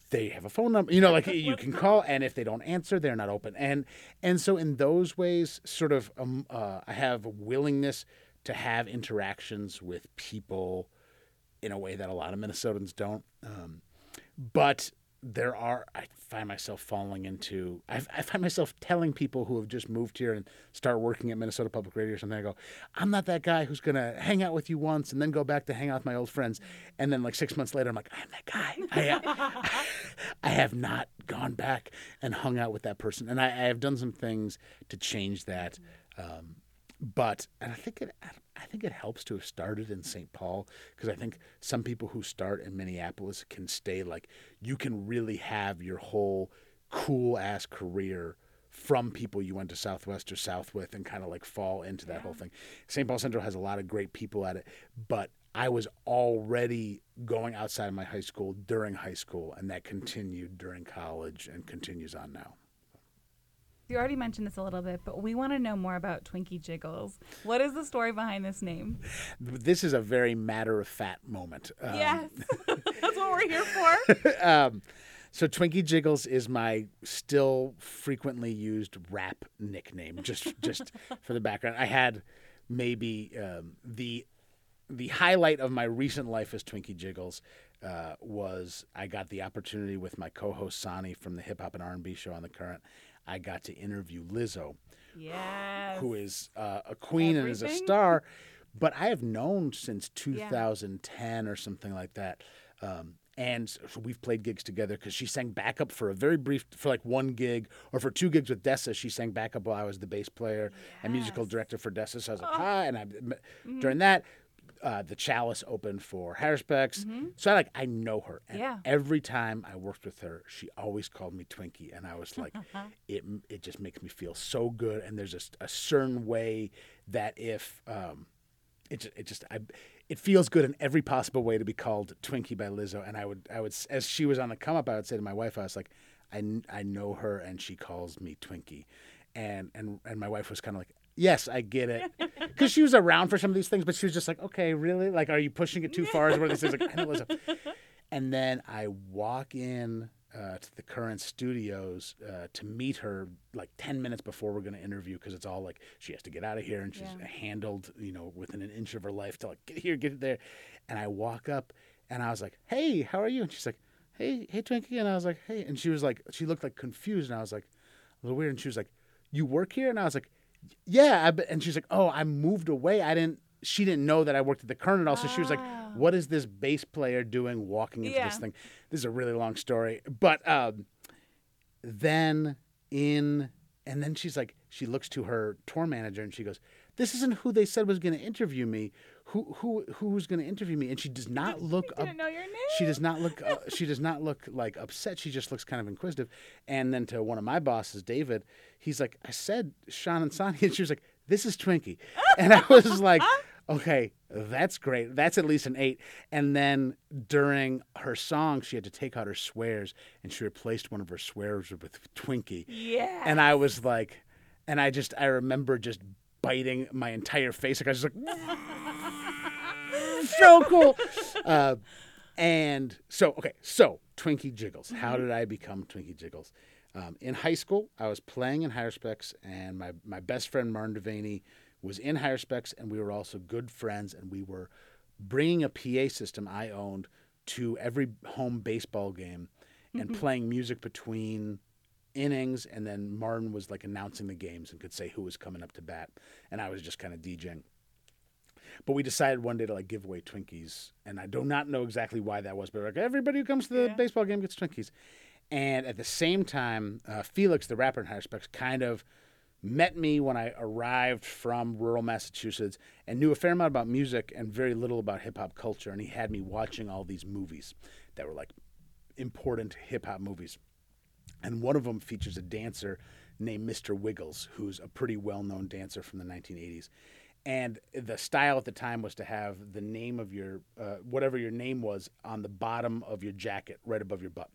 (laughs) they have a phone number, you know, like you can call, and if they don't answer, they're not open, and and so in those ways, sort of, um, uh, I have a willingness to have interactions with people in a way that a lot of Minnesotans don't. Um, but there are I find myself falling into I, I find myself telling people who have just moved here and start working at Minnesota Public Radio or something. I go, I'm not that guy who's gonna hang out with you once and then go back to hang out with my old friends, and then like six months later, I'm like, I'm that guy. I, (laughs) I have not gone back and hung out with that person, and I, I have done some things to change that. Um, but and I think it think it helps to have started in St. Paul because I think some people who start in Minneapolis can stay like you can really have your whole cool ass career from people you went to Southwest or South with and kind of like fall into that whole thing. St. Paul Central has a lot of great people at it, but I was already going outside of my high school during high school and that continued during college and continues on now. You already mentioned this a little bit, but we want to know more about Twinkie Jiggles. What is the story behind this name? This is a very matter of fact moment. Um, yes, (laughs) that's what we're here for. (laughs) um, so Twinkie Jiggles is my still frequently used rap nickname. Just just (laughs) for the background, I had maybe um, the the highlight of my recent life as Twinkie Jiggles uh, was I got the opportunity with my co-host Sonny from the Hip Hop and R&B show on the Current. I got to interview Lizzo, Yes. who is uh, a queen and is a star. But I have known since 2010 or something like that. Um, And so we've played gigs together because she sang backup for a very brief, for like one gig or for two gigs with Dessa. She sang backup while I was the bass player and musical director for Dessa. So I was like, hi. And I, during that, uh, the Chalice opened for Heiruspecs. So I like, I know her. And Yeah. every time I worked with her, she always called me Twinkie. And I was (laughs) like, it, it just makes me feel so good. And there's a, a certain way that if, um, it just, it just I, it feels good in every possible way to be called Twinkie by Lizzo. And I would I would as she was on the come up, I would say to my wife, I was like, I, I know her and she calls me Twinkie, and and and my wife was kind of like. Yes, I get it. Because she was around for some of these things, but she was just like, okay, really? Like, are you pushing it too far? Is one of these things like, I know Lizzo. And then I walk in uh, to the current studios uh, to meet her like 10 minutes before we're going to interview because it's all like she has to get out of here and she's Yeah. handled, you know, within an inch of her life to like get here, get there. And I walk up and I was like, hey, how are you? And she's like, hey, hey, Twinkie. And I was like, hey. And she was like, she looked like confused. And I was like, a little weird. And she was like, you work here? And I was like, yeah. And she's like, oh, I moved away. I didn't, she didn't know that I worked at the Current at all. So she was like, what is this bass player doing walking into Yeah. this thing? This is a really long story. But um, then in, and then she's like, she looks to her tour manager and she goes, this isn't who they said was going to interview me. Who who who's going to interview me? And she does not look up. Didn't know your name. She does not look. Uh, she does not look like upset. She just looks kind of inquisitive. And then to one of my bosses, David, he's like, "I said Sean and Sonny," and she was like, "This is Twinkie," and I was (laughs) like, "Okay, that's great. That's at least an eight. And then during her song, she had to take out her swears, and she replaced one of her swears with Twinkie. Yeah. And I was like, and I just, I remember just biting my entire face. Like I was just (laughs) so cool. Uh, and so, okay, so Twinkie Jiggles. How did I become Twinkie Jiggles? Um, in high school, I was playing in Heiruspecs, and my, my best friend Martin Devaney was in Heiruspecs, and we were also good friends, and we were bringing a PA system I owned to every home baseball game and playing music between innings, and then Martin was like announcing the games and could say who was coming up to bat, and I was just kind of DJing. But we decided one day to like give away Twinkies, and I do not know exactly why that was, but like everybody who comes to the Yeah. baseball game gets Twinkies. And at the same time, uh, Felix, the rapper in Heiruspecs, kind of met me when I arrived from rural Massachusetts and knew a fair amount about music and very little about hip hop culture. And he had me watching all these movies that were like important hip hop movies. And one of them features a dancer named Mr. Wiggles, who's a pretty well known dancer from the 1980s. And the style at the time was to have the name of your, uh, whatever your name was, on the bottom of your jacket, right above your butt.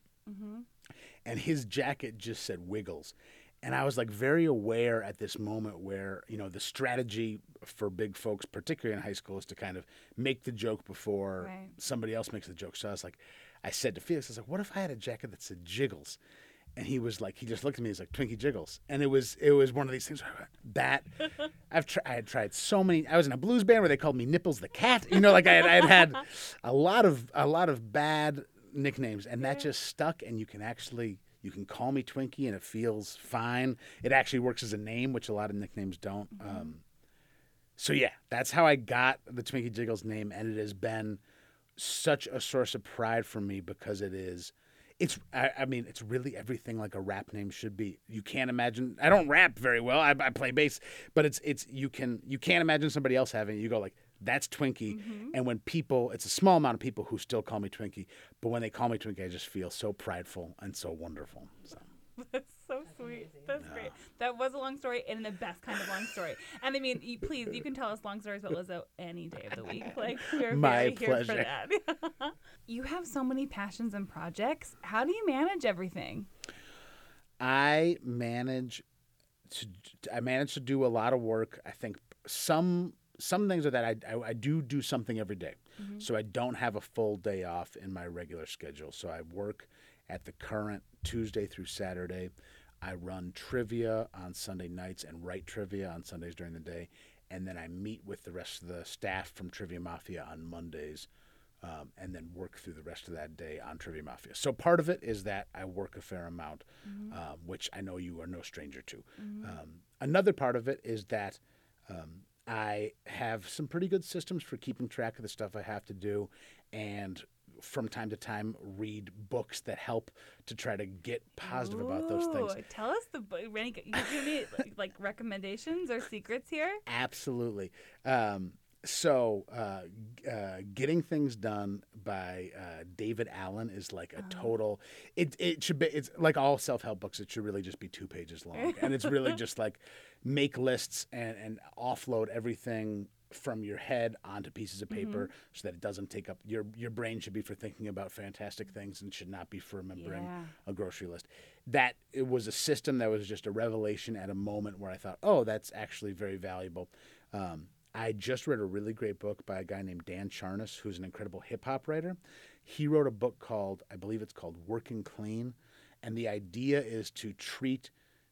And his jacket just said Wiggles. And I was like very aware at this moment where, you know, the strategy for big folks, particularly in high school, is to kind of make the joke before Right. somebody else makes the joke. So I was like, I said to Felix, I was like, what if I had a jacket that said Jiggles? And he was like, he just looked at me. He's like, Twinkie Jiggles, and it was it was one of these things. Where I went, that (laughs) I've tried. I had tried so many. I was in a blues band where they called me Nipples the Cat. You know, like I had, I had had (laughs) a lot of a lot of bad nicknames, and that just stuck. And you can actually you can call me Twinkie, and it feels fine. It actually works as a name, which a lot of nicknames don't. Um, so yeah, that's how I got the Twinkie Jiggles name, and it has been such a source of pride for me because it is. It's. I, I mean, it's really everything like a rap name should be. You can't imagine. I don't rap very well. I, I play bass, but it's it's you can you can't imagine somebody else having it. You go like that's Twinkie, mm-hmm. and when people, it's a small amount of people who still call me Twinkie, but when they call me Twinkie, I just feel so prideful and so wonderful. So. (laughs) That's so sweet. That's great. That was a long story and the best kind of long story. And I mean, you, please, you can tell us long stories about Lizzo any day of the week. (laughs) Like we're My very here pleasure. for that. (laughs) you have so many passions and projects. How do you manage everything? I manage to I manage to do a lot of work. I think some some things are that I, I, I do do something every day. Mm-hmm. so I don't have a full day off in my regular schedule. So I work at the current Tuesday through Saturday. I run trivia on Sunday nights and write trivia on Sundays during the day, and then I meet with the rest of the staff from Trivia Mafia on Mondays um, and then work through the rest of that day on Trivia Mafia. So part of it is that I work a fair amount, um, which I know you are no stranger to. Um, another part of it is that um, I have some pretty good systems for keeping track of the stuff I have to do, and from time to time read books that help to try to get positive about those things. Tell us the book. You give me like, like recommendations or secrets here? Absolutely. Um, so, uh, uh, getting things done by uh, David Allen is like a total. It it should be. It's like all self help books. It should really just be two pages long, and it's really (laughs) just like make lists and and offload everything from your head onto pieces of paper so that it doesn't take up your your brain should be for thinking about fantastic things and should not be for remembering Yeah. a grocery list. That it was a system that was just a revelation at a moment where I thought, oh, that's actually very valuable. Um, I just read a really great book by a guy named Dan Charnas, who's an incredible hip hop writer. He wrote a book called, I believe it's called Working Clean. And the idea is to treat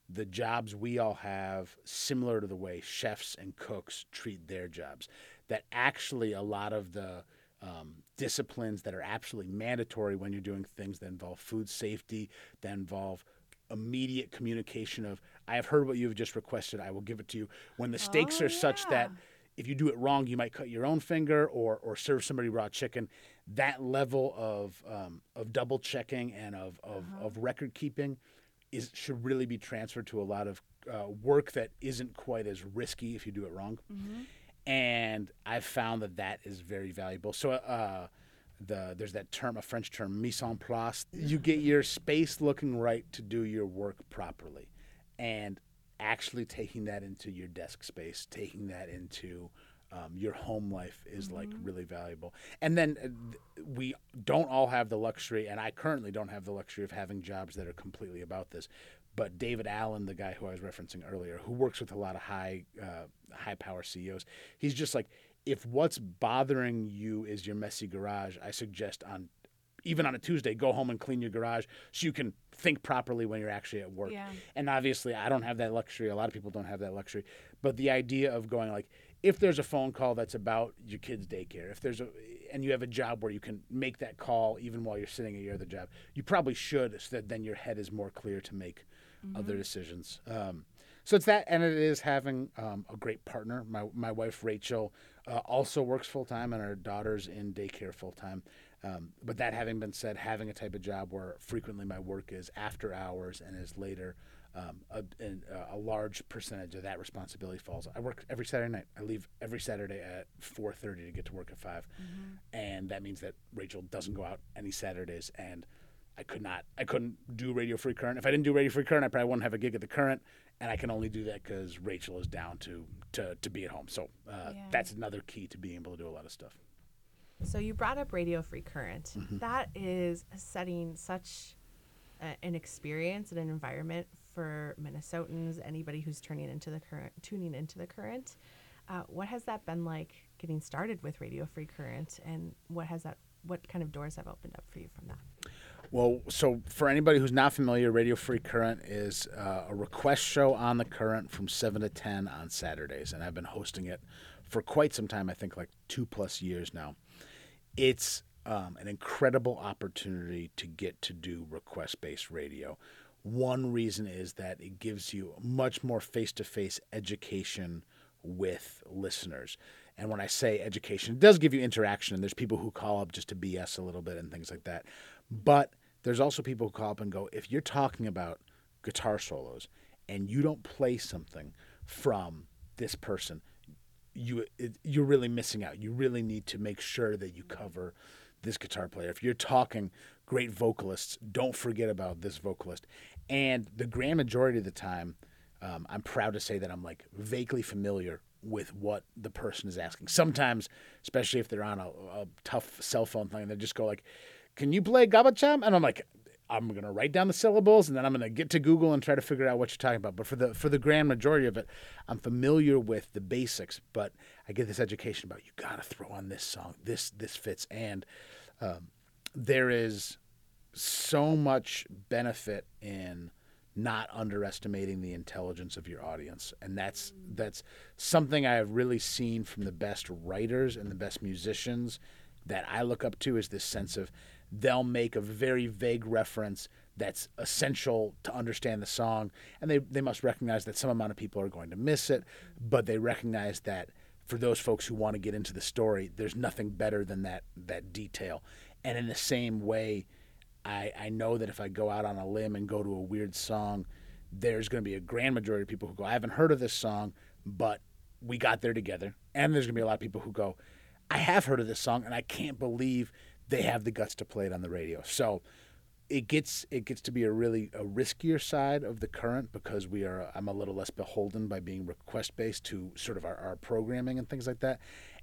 the jobs we all have similar to the way chefs and cooks treat their jobs. That actually, a lot of the um, disciplines that are absolutely mandatory when you're doing things that involve food safety, that involve immediate communication of, I have heard what you've just requested, I will give it to you. When the stakes Oh, are such that if you do it wrong, you might cut your own finger or, or serve somebody raw chicken. That level of, um, of double checking and of, of, of record keeping is should really be transferred to a lot of uh, work that isn't quite as risky if you do it wrong. And I've found that that is very valuable. So uh, the there's that term, a French term, mise en place. You get your space looking right to do your work properly, and actually taking that into your desk space, taking that into um, your home life is like really valuable. And then uh, th- we don't all have the luxury, and I currently don't have the luxury of having jobs that are completely about this. But David Allen, the guy who I was referencing earlier, who works with a lot of high uh, high power CEOs, he's just like, if what's bothering you is your messy garage, I suggest on even on a Tuesday, go home and clean your garage so you can think properly when you're actually at work. Yeah. And obviously, I don't have that luxury. A lot of people don't have that luxury. But the idea of going like, if there's a phone call that's about your kid's daycare, if there's a, and you have a job where you can make that call even while you're sitting at your other job, you probably should, so that then your head is more clear to make other decisions. Um, so it's that, and it is having um, a great partner. My my wife Rachel uh, also works full time, and our daughter's in daycare full time. Um, but that having been said, having a type of job where frequently my work is after hours and is later, um, a, and, a large percentage of that responsibility falls. I work every Saturday night. I leave every Saturday at 4:30 to get to work at 5 and that means that Rachel doesn't go out any Saturdays, and I could not, I couldn't do Radio Free Current. If I didn't do Radio Free Current, I probably wouldn't have a gig at the Current, and I can only do that because Rachel is down to to to be at home. So uh, Yeah. that's another key to being able to do a lot of stuff. So you brought up Radio Free Current. Mm-hmm. That is setting such a, an experience and an environment for Minnesotans, anybody who's turning into the current, tuning into the current. Uh, what has that been like getting started with Radio Free Current, and what has that? What kind of doors have opened up for you from that? Well, so for anybody who's not familiar, Radio Free Current is uh, a request show on the current from 7 to 10 on Saturdays. And I've been hosting it for quite some time, I think like two plus years now. It's um, an incredible opportunity to get to do request based radio. One reason is that it gives you much more face to face education with listeners. And when I say education, it does give you interaction. And there's people who call up just to BS a little bit and things like that. But there's also people who call up and go, if you're talking about guitar solos and you don't play something from this person, you it, you're really missing out. You really need to make sure that you cover this guitar player. If you're talking great vocalists, don't forget about this vocalist. And the grand majority of the time, um, I'm proud to say that I'm like vaguely familiar with what the person is asking. Sometimes, especially if they're on a, a tough cell phone thing, they just go like, "Can you play Gabacham?" And I'm like, I'm gonna write down the syllables and then I'm gonna get to Google and try to figure out what you're talking about. But for the for the grand majority of it, I'm familiar with the basics. But I get this education about you gotta throw on this song. This this fits, and um, there is so much benefit in not underestimating the intelligence of your audience. And that's that's something i have really seen from the best writers and the best musicians that i look up to is this sense of they'll make a very vague reference that's essential to understand the song. And they, they must recognize that some amount of people are going to miss it but they recognize that for those folks who want to get into the story there's nothing better than that that detail. And in the same way, I, I know that if I go out on a limb and go to a weird song, there's going to be a grand majority of people who go, I haven't heard of this song, but we got there together. And there's going to be a lot of people who go, I have heard of this song, and I can't believe they have the guts to play it on the radio. So it gets it gets to be a really a riskier side of the current because we are I'm a little less beholden by being request based to sort of our, our programming and things like that.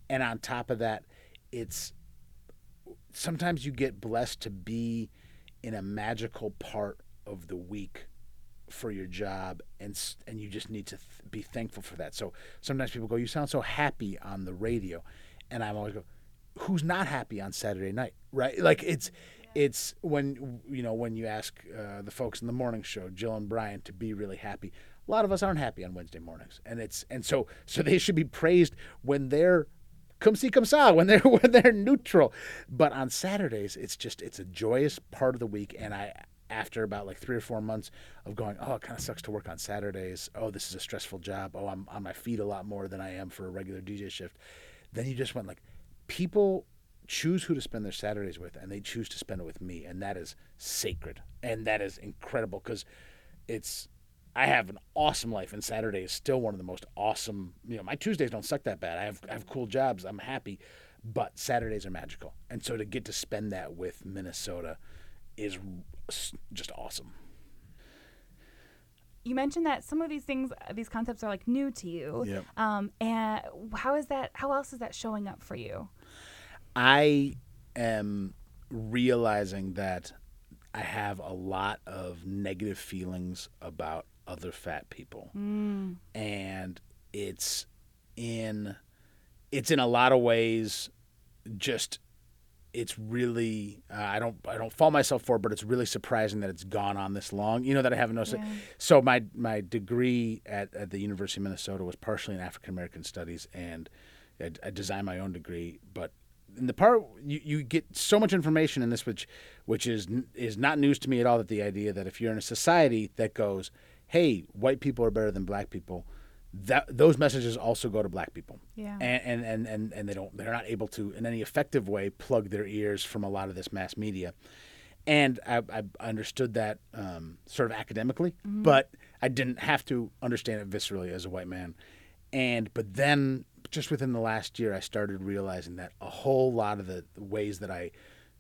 And on top of that, it's sometimes you get blessed to be in a magical part of the week for your job and and you just need to th- be thankful for that. So sometimes people go you sound so happy on the radio and I'm always go who's not happy on Saturday night, right? Like it's it's when you know when you ask uh, the folks in the morning show, Jill and Brian, to be really happy. A lot of us aren't happy on Wednesday mornings, and it's and so so they should be praised when they're come see come saw (laughs) when they're when they're neutral. But on Saturdays, it's just it's a joyous part of the week, and I after about like three or four months of going, oh, it kind of sucks to work on Saturdays. Oh, this is a stressful job. Oh, I'm on my feet a lot more than I am for a regular DJ shift. Then you just went like, people choose who to spend their Saturdays with, and they choose to spend it with me, and that is sacred, and that is incredible because it's. I have an awesome life, and Saturday is still one of the most awesome. You know, my Tuesdays don't suck that bad. I have I have cool jobs. I'm happy, but Saturdays are magical, and so to get to spend that with Minnesota is just awesome. You mentioned that some of these things, these concepts, are like new to you. Yep. Um, and how is that? How else is that showing up for you? I am realizing that I have a lot of negative feelings about other fat people. Mm. And it's in it's in a lot of ways just it's really uh, I don't I don't fault myself for it, but it's really surprising that it's gone on this long. You know that I haven't noticed Yeah. it. So my my degree at, at the University of Minnesota was partially in African American studies, and I, I designed my own degree. But in the part you, you get so much information in this, which which is is not news to me at all. That the idea that if you're in a society that goes, hey, white people are better than black people. That, those messages also go to black people Yeah. and, and, and, and, and they don't they're not able to in any effective way plug their ears from a lot of this mass media and I, I understood that um, sort of academically, but I didn't have to understand it viscerally as a white man. And but then just within the last year, I started realizing that a whole lot of the, the ways that I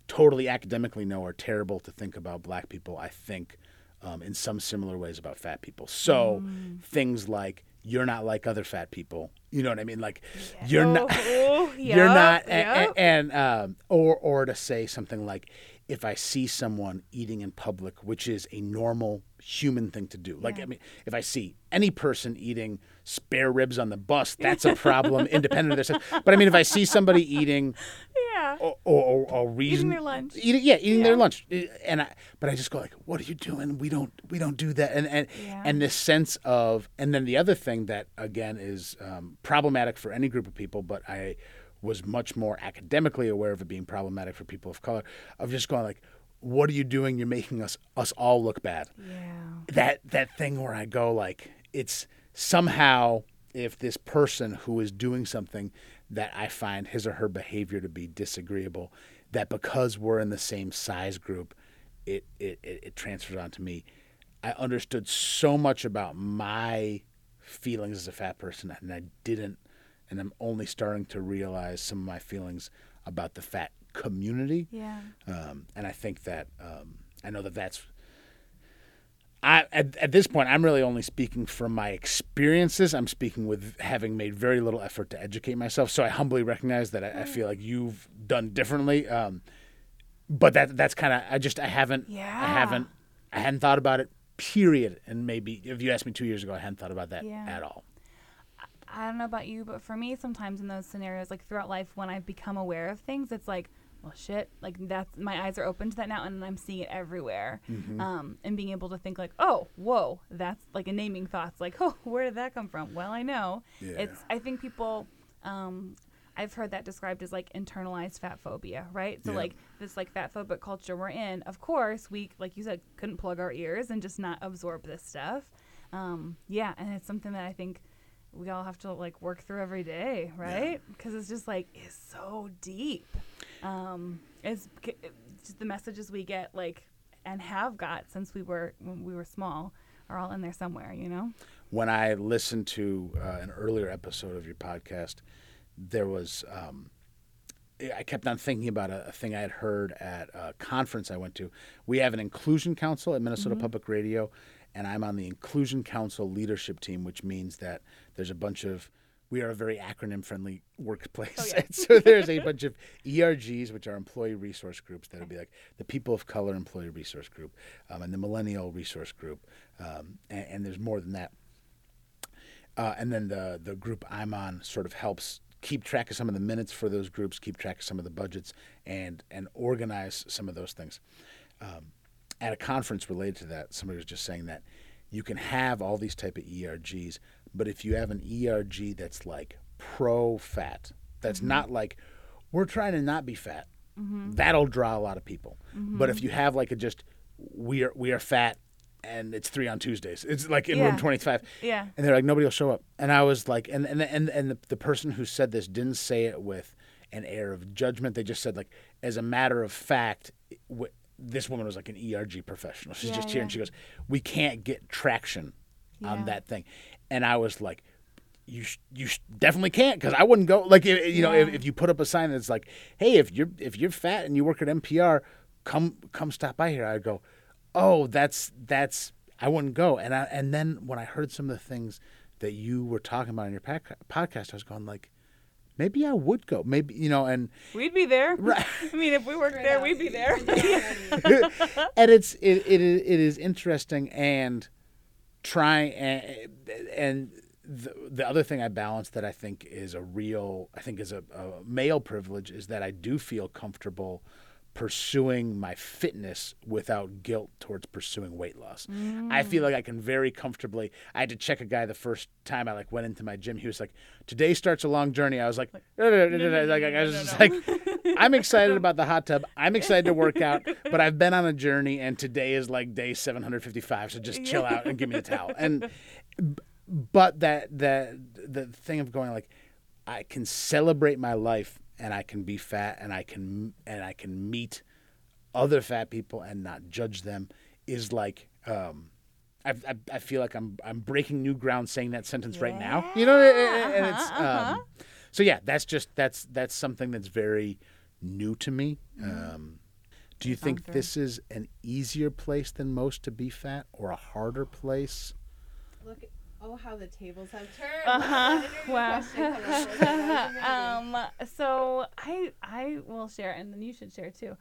totally academically know are terrible to think about black people. I think um, in some similar ways about fat people. So things like you're not like other fat people. You know what I mean? Like you're not Oh, (laughs) you're not a- a- yep. and um, or or to say something like if I see someone eating in public, which is a normal human thing to do. Like I mean, if I see any person eating spare ribs on the bus, that's a (laughs) problem, independent of this. But I mean, if I see somebody (laughs) eating yeah. or or, or, reason their lunch. eating yeah, eating Yeah. their lunch, Uh, and I but I just go like, what are you doing? We don't we don't do that, and and Yeah. and this sense of, and then the other thing that again is um, problematic for any group of people, but I was much more academically aware of it being problematic for people of color, of just going like, what are you doing? You're making us us all look bad Yeah. that that thing where I go like it's somehow if this person who is doing something that I find his or her behavior to be disagreeable, that because we're in the same size group, it it, it, transfers onto me. I understood so much about my feelings as a fat person, and I didn't, and I'm only starting to realize some of my feelings about the fat community. Yeah. Um, and I think that um, I know that that's. I at, at this point, I'm really only speaking from my experiences. I'm speaking with having made very little effort to educate myself. So I humbly recognize that I, I feel like you've done differently. Um, but that that's kind of I just I haven't yeah. I haven't I hadn't thought about it. Period. And maybe if you asked me two years ago, I hadn't thought about that Yeah. at all. I don't know about you, but for me, sometimes in those scenarios, like throughout life, when I've become aware of things, it's like, well, shit, like that's my eyes are open to that now, and I'm seeing it everywhere. Mm-hmm. Um, and being able to think like, oh, whoa, that's like a naming thoughts, like, (laughs) oh, where did that come from? Well, I know. Yeah. It's. I think people. Um, I've heard that described as like internalized fat phobia, right? So Yeah. like this like fat phobic culture we're in. Of course, we like you said couldn't plug our ears and just not absorb this stuff. Um, yeah, and it's something that I think we all have to like work through every day, right? Because it's just like it's so deep. Um, is just the messages we get like and have got since we were when we were small are all in there somewhere. You know. when I listened to uh, an earlier episode of your podcast, there was um, I kept on thinking about a, a thing I had heard at a conference I went to. We have an inclusion council at Minnesota Public Radio, and I'm on the inclusion council leadership team, which means that there's a bunch of we are a very acronym friendly workplace. yeah. And (laughs) so there's a bunch of ERGs, which are employee resource groups, that would be like the People of Color Employee Resource Group um, and the Millennial Resource Group. Um, and, and there's more than that. Uh, and then the the group I'm on sort of helps keep track of some of the minutes for those groups, keep track of some of the budgets, and and organize some of those things. Um, at a conference related to that, somebody was just saying that you can have all these type of ERGs, but if you have an ERG that's like pro fat, that's mm-hmm. not like we're trying to not be fat, mm-hmm. that'll draw a lot of people. Mm-hmm. But if you have like a just we are we are fat and it's three on Tuesdays, it's like in room twenty five. Yeah. And they're like, nobody will show up. And I was like, and and and and the, the person who said this didn't say it with an air of judgment. They just said like, as a matter of fact, w- this woman was like an ERG professional. She's Yeah, just here, and she goes, we can't get traction Yeah. on that thing. And I was like. You sh- you sh- definitely can't because I wouldn't go like i- you know if, if you put up a sign that's like hey if you're if you're fat and you work at NPR come come stop by here I'd go oh that's that's I wouldn't go and I and then when I heard some of the things that you were talking about in your pac- podcast I was going like maybe I would go maybe you know and We'd be there. (laughs) Right. (laughs) I mean, if we worked there, we'd be there. (laughs) and it's it, it it is interesting and trying and, and the, the other thing I balance that I think is a real I think is a, a male privilege is that I do feel comfortable pursuing my fitness without guilt towards pursuing weight loss. I feel mm. like I can very comfortably I had to check a guy the first time I like went into my gym. He was like, Today starts a long journey. I was like, like (laughs) I was just like (laughs) I'm excited about the hot tub. I'm (laughs) excited to work out, but I've been on a journey and today is like day 755. So just chill out and give me the towel. And but that that the thing of going like I can celebrate my life and I can be fat and I can and I can meet other fat people and not judge them is like um I, I, I feel like I'm I'm breaking new ground saying that sentence right now. You know, and, and it's um, so yeah. That's just that's that's something that's very new to me. Um, do you think sounds this is an easier place than most to be fat, or a harder place? Look, oh, how the tables have turned. Uh-huh. Wow. (laughs) um, so I I will share, and then you should share too.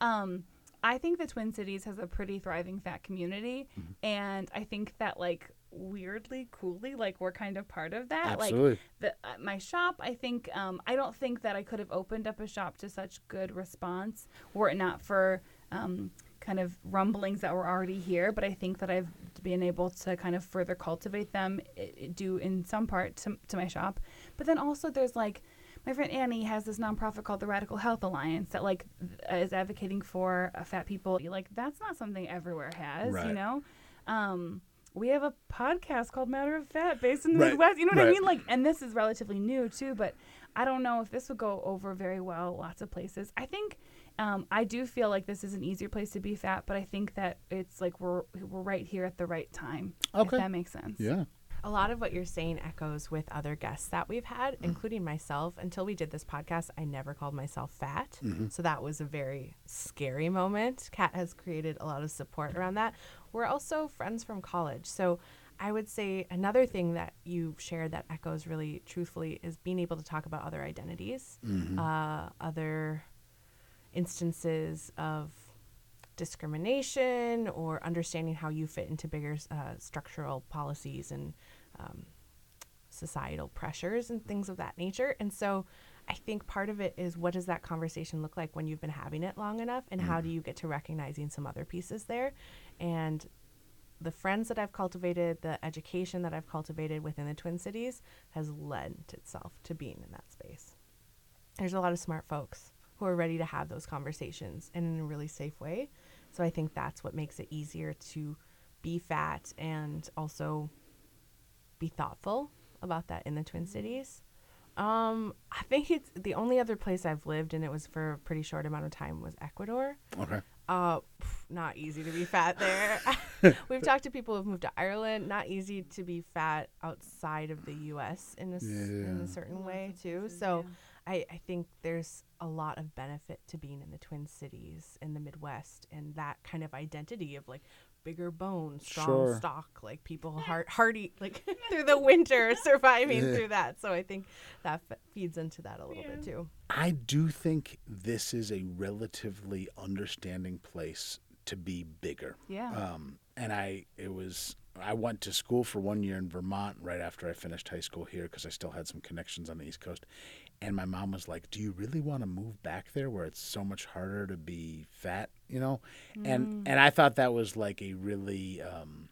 Um, I think the Twin Cities has a pretty thriving fat community, and I think that like weirdly, coolly, like we're kind of part of that. Absolutely. Like the, uh, my shop, I think um, I don't think that I could have opened up a shop to such good response were it not for um, kind of rumblings that were already here. But I think that I've been able to kind of further cultivate them, i- i- due in some part to, to my shop. But then also there's like my friend Annie has this nonprofit called the Radical Health Alliance that like th- is advocating for uh, fat people. Like that's not something everywhere has, Right. you know. Um, we have a podcast called Matter of Fat based in the Right, Midwest. You know what I mean? Like, and this is relatively new too, but I don't know if this would go over very well lots of places. I think um, I do feel like this is an easier place to be fat, but I think that it's like we're we're right here at the right time. Okay. If that makes sense. Yeah. A lot of what you're saying echoes with other guests that we've had, including myself. Until we did this podcast, I never called myself fat. So that was a very scary moment. Kat has created a lot of support around that. We're also friends from college. So I would say another thing that you shared that echoes really truthfully is being able to talk about other identities, uh, other instances of discrimination or understanding how you fit into bigger uh, structural policies and um, societal pressures and things of that nature. And so I think part of it is what does that conversation look like when you've been having it long enough and how do you get to recognizing some other pieces there? And the friends that I've cultivated, the education that I've cultivated within the Twin Cities has lent itself to being in that space. There's a lot of smart folks who are ready to have those conversations and in a really safe way. So I think that's what makes it easier to be fat and also be thoughtful about that in the Twin Cities. Um, I think it's the only other place I've lived, and it was for a pretty short amount of time, was Ecuador. Okay. Uh, pff, not easy to be fat there. (laughs) We've talked to people who've moved to Ireland. Not easy to be fat outside of the U.S. in a, s- in a certain way too. So, I, I think there's a lot of benefit to being in the Twin Cities in the Midwest and that kind of identity of like bigger bones, strong Sure. stock, like people hard, hardy, like (laughs) through the winter, (laughs) surviving through that. So I think that f- feeds into that a little bit too. I do think this is a relatively understanding place to be bigger. Yeah. Um, and I, it was, I went to school for one year in Vermont right after I finished high school here because I still had some connections on the East Coast. And my mom was like, "Do you really want to move back there where it's so much harder to be fat?" You know, and and I thought that was like a really um,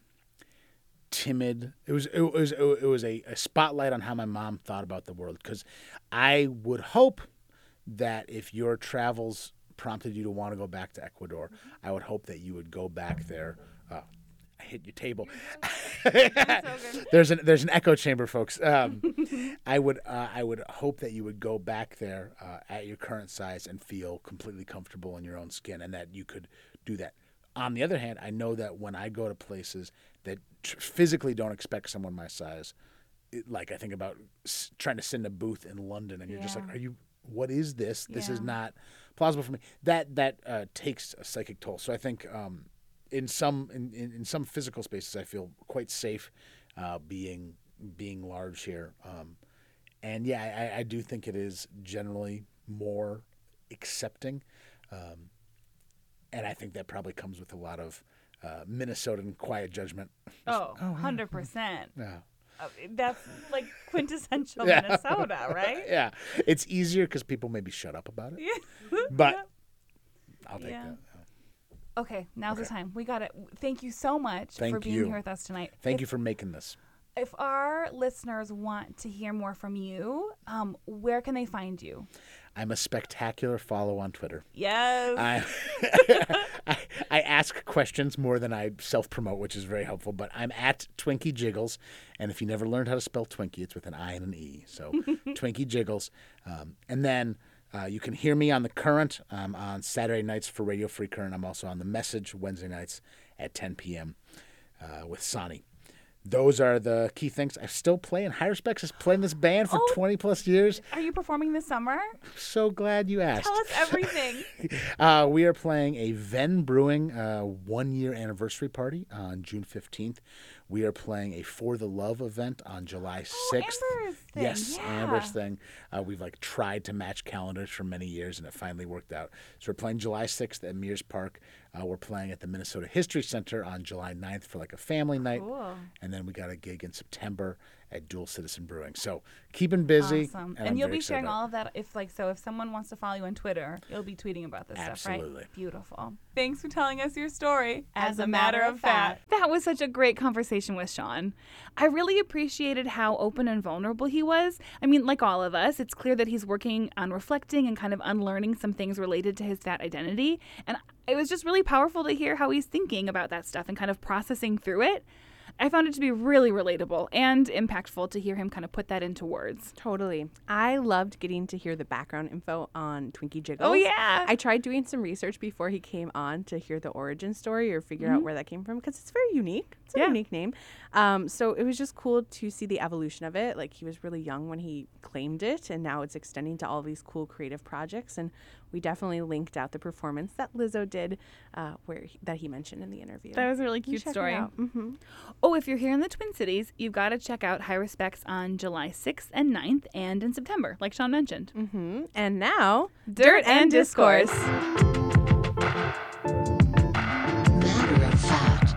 timid. It was it was it was a, a spotlight on how my mom thought about the world because I would hope that if your travels prompted you to want to go back to Ecuador, I would hope that you would go back there. Hit your table. (laughs) there's an there's an echo chamber, folks. Um, (laughs) I would uh, I would hope that you would go back there uh, at your current size and feel completely comfortable in your own skin, and that you could do that. On the other hand, I know that when I go to places that tr- physically don't expect someone my size, it, like I think about s- trying to send a booth in London, and you're just like, "Are you? What is this? This is not plausible for me." That that uh, takes a psychic toll. So I think um, in some in, in, in some physical spaces, I feel quite safe uh, being being large here. Um, and yeah, I, I do think it is generally more accepting, um, and I think that probably comes with a lot of uh, Minnesotan quiet judgment. Oh, 100%. Yeah. Uh, That's like (laughs) quintessential Yeah. Minnesota, right? yeah, it's easier because people maybe shut up about it. (laughs) Yeah. But I'll take Yeah. that. Okay, now's the time. We got it. Thank you so much for being you. here with us tonight. Thank if, you for making this. If our listeners want to hear more from you, um, where can they find you? I'm a spectacular follow on Twitter. Yes. I, (laughs) (laughs) I I ask questions more than I self promote, which is very helpful. But I'm at Twinkie Jiggles, and if you never learned how to spell Twinkie, it's with an I and an E. So (laughs) Twinkie Jiggles, um, and then. Uh, you can hear me on the current um, on Saturday nights for Radio Free Current. I'm also on the Message Wednesday nights at 10 p.m. Uh, with Sonny. Those are the key things. I'm still playing. Heiruspecs is playing this band for Oh. 20 plus years. Are you performing this summer? So glad you asked. Tell us everything. (laughs) Uh, we are playing a Venn Brewing uh, one year anniversary party on June 15th. We are playing a For the Love event on July 6th. Oh, Amber's thing, Yes, yeah. Amber's thing. Uh, we've like tried to match calendars for many years and it finally worked out. So we're playing July 6th at Mears Park. Uh, we're playing at the Minnesota History Center on July 9th for like a family night. Cool. And then we got a gig in September at Dual Citizen Brewing. So keeping busy. Awesome. And, And, you'll be sharing all of that if like so if someone wants to follow you on Twitter, you'll be tweeting about this stuff, Absolutely. right? Beautiful. Thanks for telling us your story. As a matter of fact. That was such a great conversation with Sean. I really appreciated how open and vulnerable he was. I mean, like all of us, it's clear that he's working on reflecting and kind of unlearning some things related to his fat identity. And it was just really powerful to hear how he's thinking about that stuff and kind of processing through it. I found it to be really relatable and impactful to hear him kind of put that into words. Totally. I loved getting to hear the background info on Twinkie Jiggles. Oh, yeah. I tried doing some research before he came on to hear the origin story or figure out where that came from because it's very unique. It's a Yeah. unique name. Um, so it was just cool to see the evolution of it. Like he was really young when he claimed it, and now it's extending to all these cool creative projects. And we definitely linked out the performance that Lizzo did, uh, where he, that he mentioned in the interview. That was a really cute story. Mhm. Oh, if you're here in the Twin Cities, you've got to check out Heiruspecs on July 6th and 9th and in September, like Sean mentioned. hmm And now, Dirt and Discourse. Matter of fact.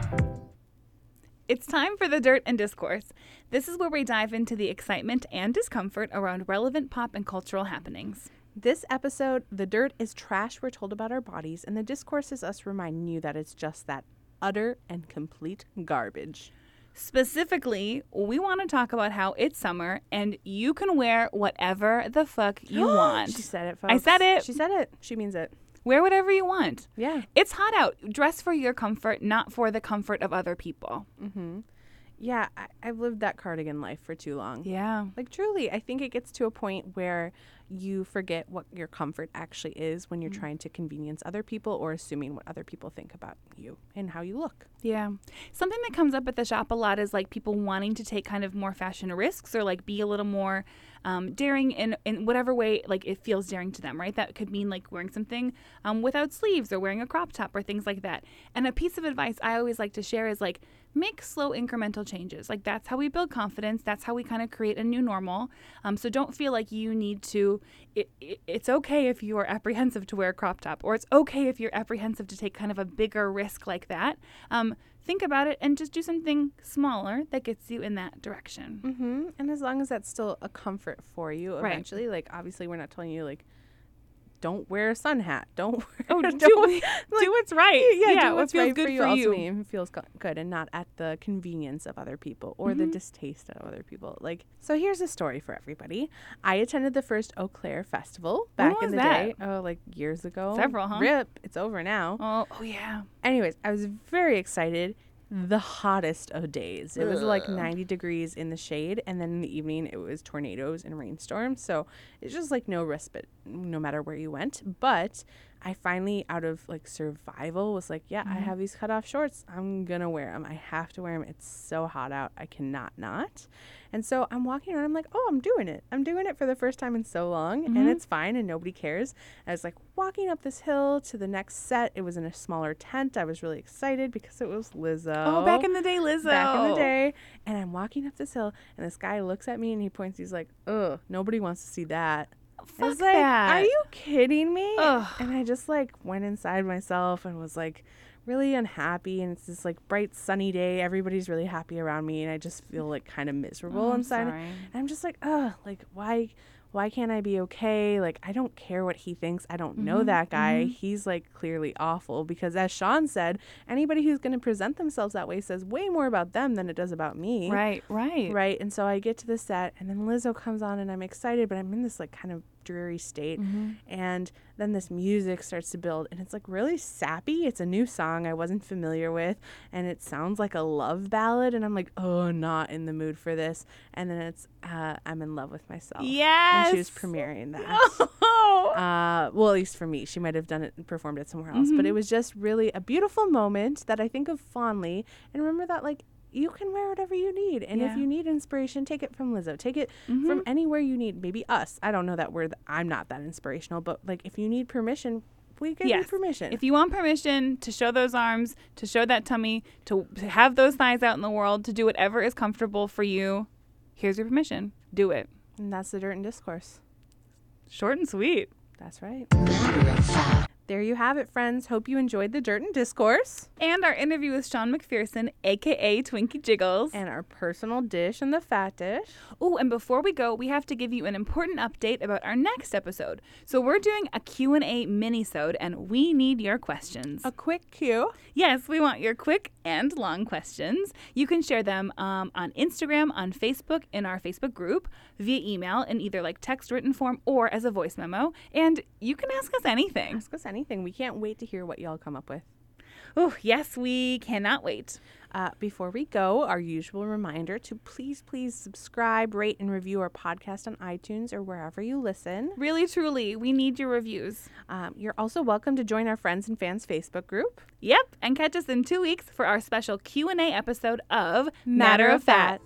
It's time for the Dirt and Discourse. This is where we dive into the excitement and discomfort around relevant pop and cultural happenings. This episode, The Dirt is trash we're told about our bodies, and the discourse is us reminding you that it's just that utter and complete garbage. Specifically, we want to talk about how it's summer and you can wear whatever the fuck (gasps) you want. She said it, folks. I said it. She said it. She means it. Wear whatever you want. Yeah. It's hot out. Dress for your comfort, not for the comfort of other people. Mm-hmm. Yeah, I, I've lived that cardigan life for too long. Yeah. Like truly, I think it gets to a point where you forget what your comfort actually is when you're trying to convenience other people or assuming what other people think about you and how you look. Yeah. Something that comes up at the shop a lot is like people wanting to take kind of more fashion risks or like be a little more um, daring in, in whatever way like it feels daring to them, right? That could mean like wearing something um, without sleeves or wearing a crop top or things like that. And a piece of advice I always like to share is like make slow incremental changes. Like that's how we build confidence. That's how we kind of create a new normal. Um, so don't feel like you need to. It, it, it's okay if you are apprehensive to wear a crop top, or it's okay if you're apprehensive to take kind of a bigger risk like that. Um, think about it and just do something smaller that gets you in that direction. Mm-hmm. And as long as that's still a comfort for you, Right. eventually, like obviously, we're not telling you like, don't wear a sun hat. (laughs) Don't. Wear, Oh, do, don't (laughs) do what's right. yeah, do what what's feels right good for you. for you. Ultimately, feels good, and not at the convenience of other people or the mm-hmm. distaste of other people. Like, so here's a story for everybody. I attended the first Eaux Claires festival back in the that? day. Oh, like years ago. Several, huh? Rip. It's over now. Oh, oh yeah. Anyways, I was very excited. The hottest of days. It was like 90 degrees in the shade, and then in the evening it was tornadoes and rainstorms. So it's just like no respite, no matter where you went. But I finally, out of like survival, was like, yeah, I mm-hmm. have these cutoff shorts. I'm gonna wear them. I have to wear them. It's so hot out. I cannot not. And so I'm walking around. I'm like, oh, I'm doing it. I'm doing it for the first time in so long, and mm-hmm. it's fine, and nobody cares. I was like walking up this hill to the next set. It was in a smaller tent. I was really excited because it was Lizzo. Oh, back in the day, Lizzo. back in the day. And I'm walking up this hill, and this guy looks at me and he points. He's like, ugh, nobody wants to see that. I Fuck was like, that. are you kidding me? Ugh. And I just like went inside myself and was like really unhappy. And it's this like bright sunny day. Everybody's really happy around me, and I just feel like kind of miserable Oh, I'm inside. sorry. And I'm just like, oh like why? Why can't I be okay? Like I don't care what he thinks. I don't Mm-hmm, know that guy. He's like clearly awful because as Sean said, anybody who's going to present themselves that way says way more about them than it does about me. Right, right. Right. And so I get to the set and then Lizzo comes on and I'm excited, but I'm in this like kind of dreary state. Mm-hmm. And then this music starts to build and it's like really sappy. It's a new song I wasn't familiar with and it sounds like a love ballad. And I'm like, oh, not in the mood for this. And then it's, uh, I'm in love with myself. Yes. And she was premiering that. (laughs) Oh. Uh, well, at least for me, she might have done it and performed it somewhere else. But it was just really a beautiful moment that I think of fondly. And remember that, like, you can wear whatever you need. And Yeah. if you need inspiration, take it from Lizzo. Take it mm-hmm. from anywhere you need. Maybe us. I don't know that we're, I'm not that inspirational. But, like, if you need permission, we give you Yes. permission. If you want permission to show those arms, to show that tummy, to, to have those thighs out in the world, to do whatever is comfortable for you, here's your permission. Do it. and that's the Dirt and Discourse. Short and sweet. That's right. Matter of fact. There you have it, friends. Hope you enjoyed the Dirt and Discourse And our interview with Sean McPherson, aka Twinkie Jiggles. and our personal dish and the fat dish. Oh, and before we go, we have to give you an important update about our next episode. So we're doing a Q&A mini-sode and we need your questions. A quick cue. Yes, we want your quick and long questions. You can share them um, on Instagram, on Facebook, in our Facebook group, via email, in either like text written form or as a voice memo. And you can ask us anything. Ask us anything. We can't wait to hear what y'all come up with. Oh, yes, we cannot wait. Uh, before we go, our usual reminder to please, please subscribe, rate, and review our podcast on iTunes or wherever you listen. Really, truly, we need your reviews. Um, you're also welcome to join our friends and fans Facebook group. Yep, and catch us in two weeks for our special Q&A episode of Matter of Fat.